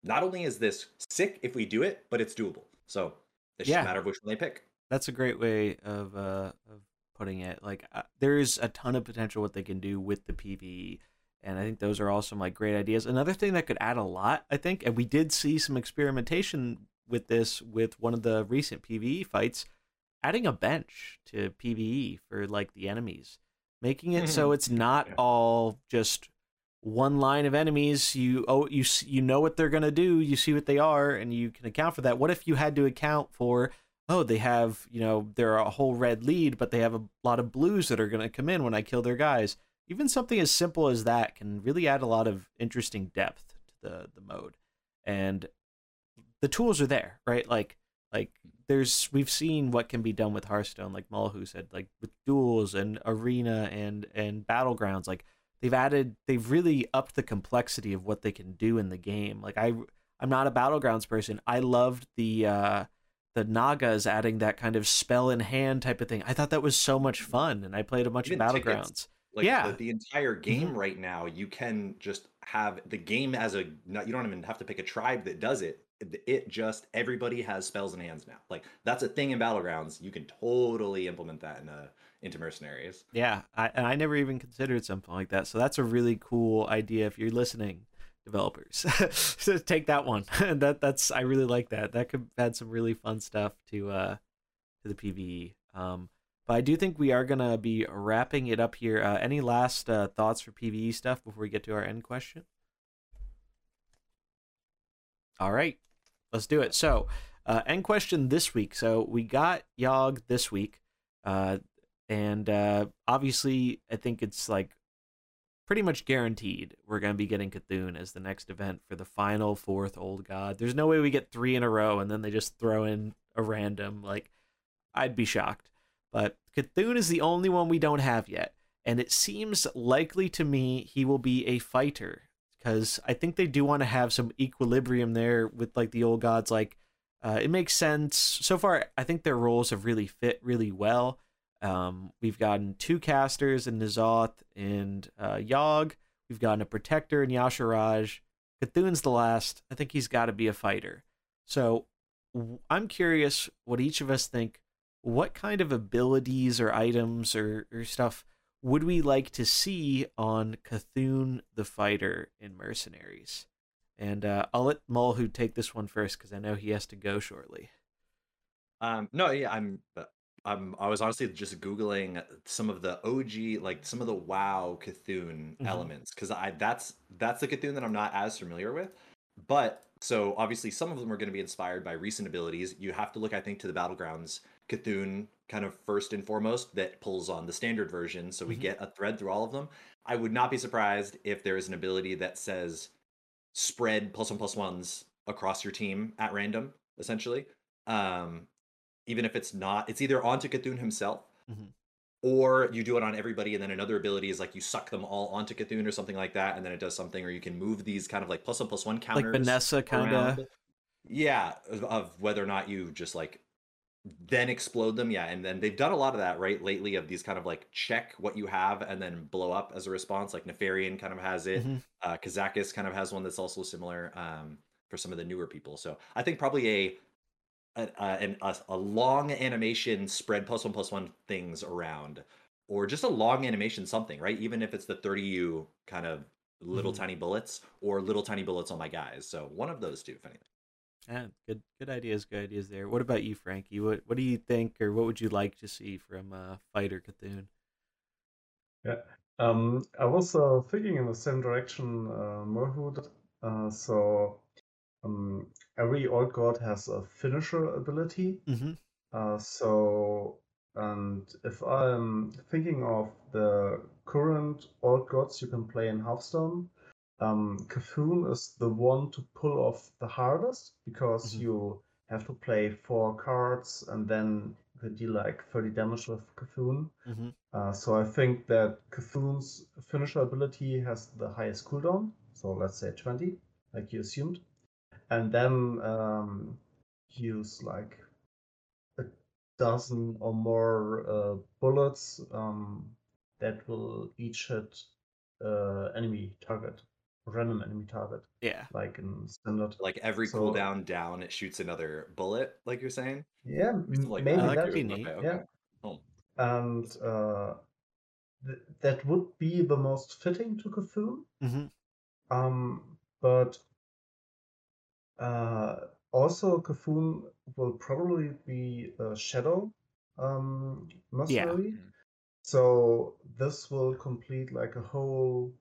not only is this sick if we do it, but it's doable. So it's Yeah. just a matter of which one they pick. That's a great way of uh, of putting it. Like uh, there's a ton of potential what they can do with the PVE, and I think those are all some like great ideas. Another thing that could add a lot, I think, and we did see some experimentation with this with one of the recent PVE fights, adding a bench to PVE for like the enemies, making it so it's not Yeah. all just one line of enemies you oh you you know what they're going to do you see what they are and you can account for that what if you had to account for oh they have you know they're a whole red lead but they have a lot of blues that are going to come in when i kill their guys. Even something as simple as that can really add a lot of interesting depth to the the mode. And the tools are there right? Like like there's we've seen what can be done with hearthstone like Mullahoo said like with duels and arena and and battlegrounds like they've added they've really upped the complexity of what they can do in the game. Like i i'm not a battlegrounds person. I loved the uh the nagas adding that kind of spell in hand type of thing i thought that was so much fun and i played a bunch Even of tickets. battlegrounds Like Yeah. the, the entire mm-hmm. game right now, you can just have the game as a. You don't even have to pick a tribe that does it. It- It just everybody has spells in hands now. Like that's a thing in battlegrounds. You can totally implement that in a, into mercenaries. Yeah, I, and I never even considered something like that. So that's a really cool idea. If you're listening, developers, so take that one. that that's I really like that. That could add some really fun stuff to uh to the PVE. Um, but I do think we are gonna be wrapping it up here. Uh, any last uh, thoughts for PVE stuff before we get to our end question? All right, let's do it. So, uh, end question this week. So we got Yogg this week. Uh, and uh, obviously i think it's like pretty much guaranteed we're going to be getting C'Thun as the next event for the final fourth old god. There's no way we get three in a row and then they just throw in a random like i'd be shocked. But C'Thun is the only one we don't have yet and it seems likely to me he will be a fighter because i think they do want to have some equilibrium there with like the old gods like uh, it makes sense. So far i think their roles have really fit really well um, we've gotten two casters in N'Zoth and uh, Yogg. We've gotten a protector in Y'Shaarj. C'Thun's the last. I think he's got to be a fighter. So I'm curious what each of us think. What kind of abilities or items or, or stuff would we like to see on C'Thun the fighter in Mercenaries? And uh, I'll let Mullahoo take this one first because I know he has to go shortly. Um, no, yeah, I'm. I'm. I was honestly just googling some of the OG, like some of the WoW C'Thun Mhm. elements, because I that's that's the C'Thun that I'm not as familiar with. But so obviously some of them are going to be inspired by recent abilities. You have to look, I think, to the battlegrounds C'Thun kind of first and foremost that pulls on the standard version, so we Mhm. get a thread through all of them. I would not be surprised if there is an ability that says spread plus one plus ones across your team at random, essentially. Um, even if it's not, it's either onto C'Thun himself, Mhm. or you do it on everybody, and then another ability is like you suck them all onto C'Thun or something like that, and then it does something, or you can move these kind of like plus one plus one counters. Like Vanessa, kind of, Yeah, of, whether or not you just like then explode them. Yeah, and then they've done a lot of that right lately of these kind of like check what you have and then blow up as a response. Like Nefarian kind of has it. Mhm. Uh, Kazakus kind of has one that's also similar um, for some of the newer people. So I think probably a a, a, a, a long animation spread plus one plus one things around, or just a long animation something, right? Even if it's the 30U kind of little Mhm. tiny bullets or little tiny bullets on my guys. So one of those two, if anything. Yeah, good good ideas, good ideas there. What about you, Franky? What what do you think or what would you like to see from uh, Fighter C'Thun? Yeah. Um, I was uh, thinking in the same direction uh, Mullahoo did. Uh, so um, every old god has a finisher ability. Mm-hmm. Uh, so, and if I'm thinking of the current old gods you can play in Hearthstone, um, C'Thun is the one to pull off the hardest because Mhm. you have to play four cards and then you can deal like 30 damage with C'Thun. Mm-hmm. Uh, so I think that C'Thun's finisher ability has the highest cooldown, so let's say 20. like you assumed, and then um, use like a dozen or more uh, bullets um, that will each hit uh, enemy target, random enemy target, Yeah. like in standard. Like every So- cooldown down, it shoots another bullet, like you're saying? Yeah, Or something m- like maybe that. that. could be neat. Okay, Yeah. Oh, and uh, th- that would be the most fitting to C'Thun. hmm Um, but also C'Thun will probably be a shadow um, mercenary. Mhm. So this will complete like a whole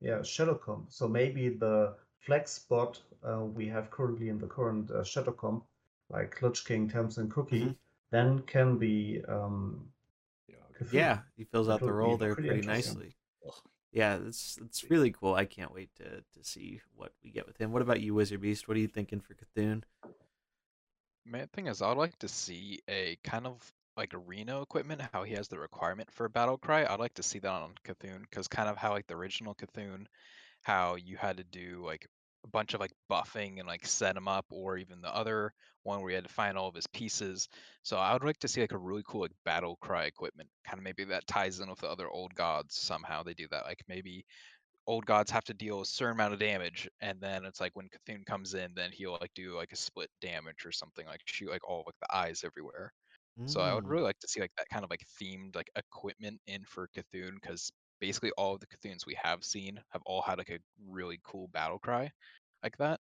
yeah shadow comp. So maybe the flex spot uh, we have currently in the current uh, shadow comp, like Lich King, Thames, and Cookie, Mhm. then can be um, yeah. okay. C'Thun. Yeah, he fills That out the role there pretty pretty interesting. nicely. Yeah, it's it's really cool. I can't wait to to see what we get with him. What about you, Wizard Beast? What are you thinking for C'Thun? Main thing is, I'd like to see a kind of like a Reno equipment, how he has the requirement for battle cry. I'd like to see that on C'Thun, because kind of how like the original C'Thun, how you had to do like a bunch of like buffing and like set him up, or even the other one where you had to find all of his pieces. So I would like to see like a really cool like battle cry equipment, kind of maybe that ties in with the other old gods somehow. They do that, like maybe old gods have to deal a certain amount of damage, and then it's like when C'Thun comes in, then he'll like do like a split damage or something, like shoot like all like the eyes everywhere. So I would Mm, really like to see like that kind of like themed like equipment in for C'Thun, because basically all of the C'Thun's we have seen have all had like a really cool battle cry like that.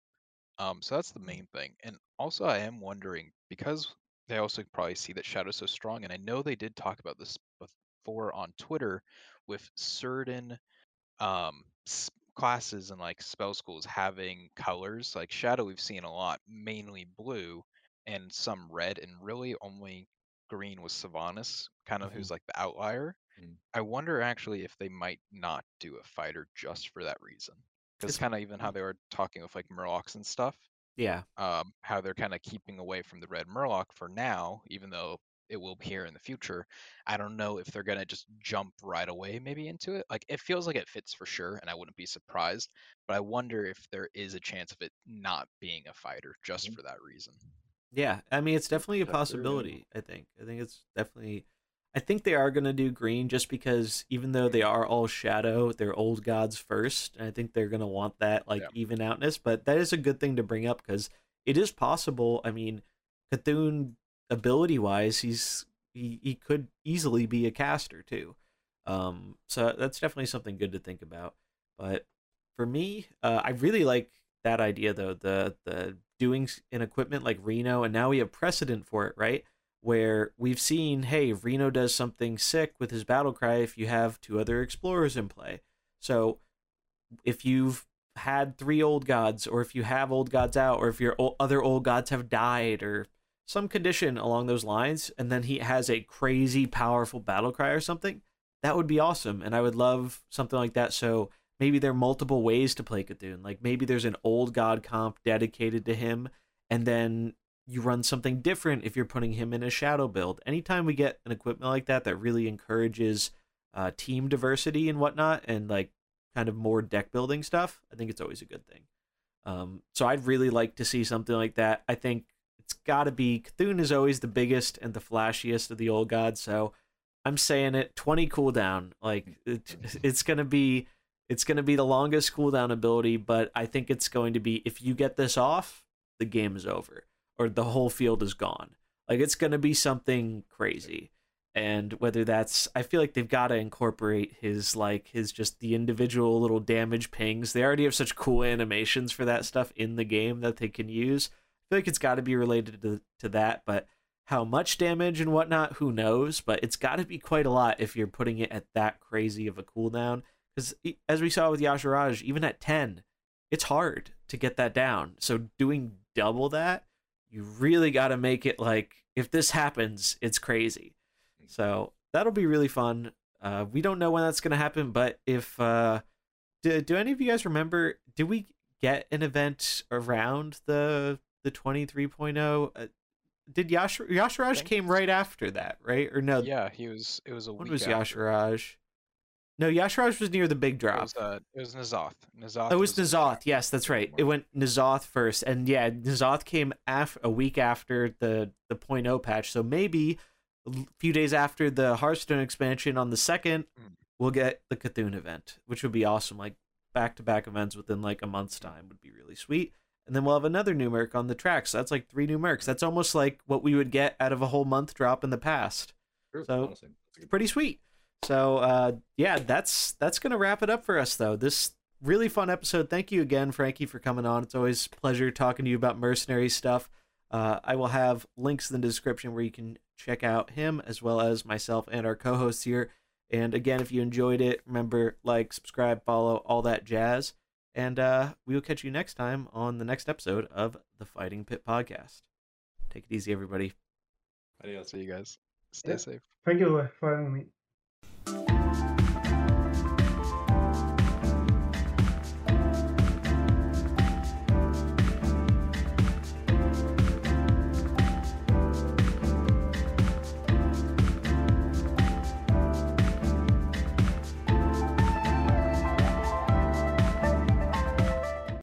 Um, so that's the main thing. And also I am wondering because they also probably see that Shadow's so strong, and I know they did talk about this before on Twitter with certain um s- classes and like spell schools having colors like shadow we've seen a lot mainly blue and some red and really only green was Sylvanas kind of who's like the outlier Mm. i wonder actually if they might not do a fighter just for that reason because It's- kind of even how they were talking with like murlocs and stuff yeah, um, how they're kind of keeping away from the red murloc for now, even though it will be here in the future. I don't know if they're gonna just jump right away maybe into it. Like it feels like it fits for sure, and I wouldn't be surprised. But I wonder if there is a chance of it not being a fighter just Mhm. for that reason. yeah. I mean, it's definitely a That's possibility. I think. I think it's definitely. I think they are gonna do green just because even though they are all shadow, they're old gods first, and I think they're gonna want that like Yeah. even outness. But that is a good thing to bring up because it is possible. I mean, C'Thun ability wise, he's he, he could easily be a caster too. Um, so that's definitely something good to think about. But for me, uh, I really like that idea though. The the doing an equipment like Reno, and now we have precedent for it, right? Where we've seen, hey, Reno does something sick with his battle cry if you have two other explorers in play. So if you've had three old gods, or if you have old gods out, or if your other old gods have died, or some condition along those lines, and then he has a crazy powerful battle cry or something, that would be awesome. And I would love something like that. So maybe there are multiple ways to play C'Thun. Like maybe there's an old god comp dedicated to him, and then you run something different if you're putting him in a shadow build. Anytime we get an equipment like that that really encourages uh, team diversity and whatnot, and like kind of more deck building stuff, I think it's always a good thing. Um, so I'd really like to see something like that. I think it's got to be C'Thun is always the biggest and the flashiest of the old gods. So I'm saying it 20 cooldown. Like it, it's gonna be it's gonna be the longest cooldown ability, but I think it's going to be if you get this off, the game is over or the whole field is gone. Like it's gonna be something crazy. And whether that's I feel like they've gotta incorporate his like his just the individual little damage pings. They already have such cool animations for that stuff in the game that they can use. I feel like it's gotta be related to to that, but how much damage and whatnot, who knows? But it's got to be quite a lot if you're putting it at that crazy of a cooldown. Because as we saw with Y'Shaarj, even at 10, it's hard to get that down. So doing double that, you really got to make it like, if this happens, it's crazy. So that'll be really fun. Uh, we don't know when that's going to happen, but if. Uh, do, do any of you guys remember? Did we get an event around the the 23.0? Uh, did Yash Y'Shaarj came right after that, right? Or no? yeah, he was. It was a When was after. Y'Shaarj? No, Y'Shaarj was near the big It drop. was, uh, it was N'Zoth. N'Zoth. Oh, it was the N'Zoth. Yes, that's right. It went N'Zoth first, and yeah, N'Zoth came af- a week after the the .0 patch. So maybe a few days after the Hearthstone expansion on the second, Mm. we'll get the C'Thun event, which would be awesome. Like back to back events within like a month's time would be really sweet. And then we'll have another new merc on the track. So that's like three new mercs. That's almost like what we would get out of a whole month drop in the past True, So, honestly, that's a good pretty sweet. So uh, yeah, that's that's gonna wrap it up for us though. This really fun episode. Thank you again, Franky, for coming on. It's always a pleasure talking to you about mercenary stuff. Uh, I will have links in the description where you can check out him as well as myself and our co-hosts here. And again, if you enjoyed it, remember like, subscribe, follow, all that jazz. And uh, we will catch you next time on the next episode of the Fighting Pit Podcast. Take it easy, everybody. Adios. See you guys. Stay Yeah. safe. Thank you for having me.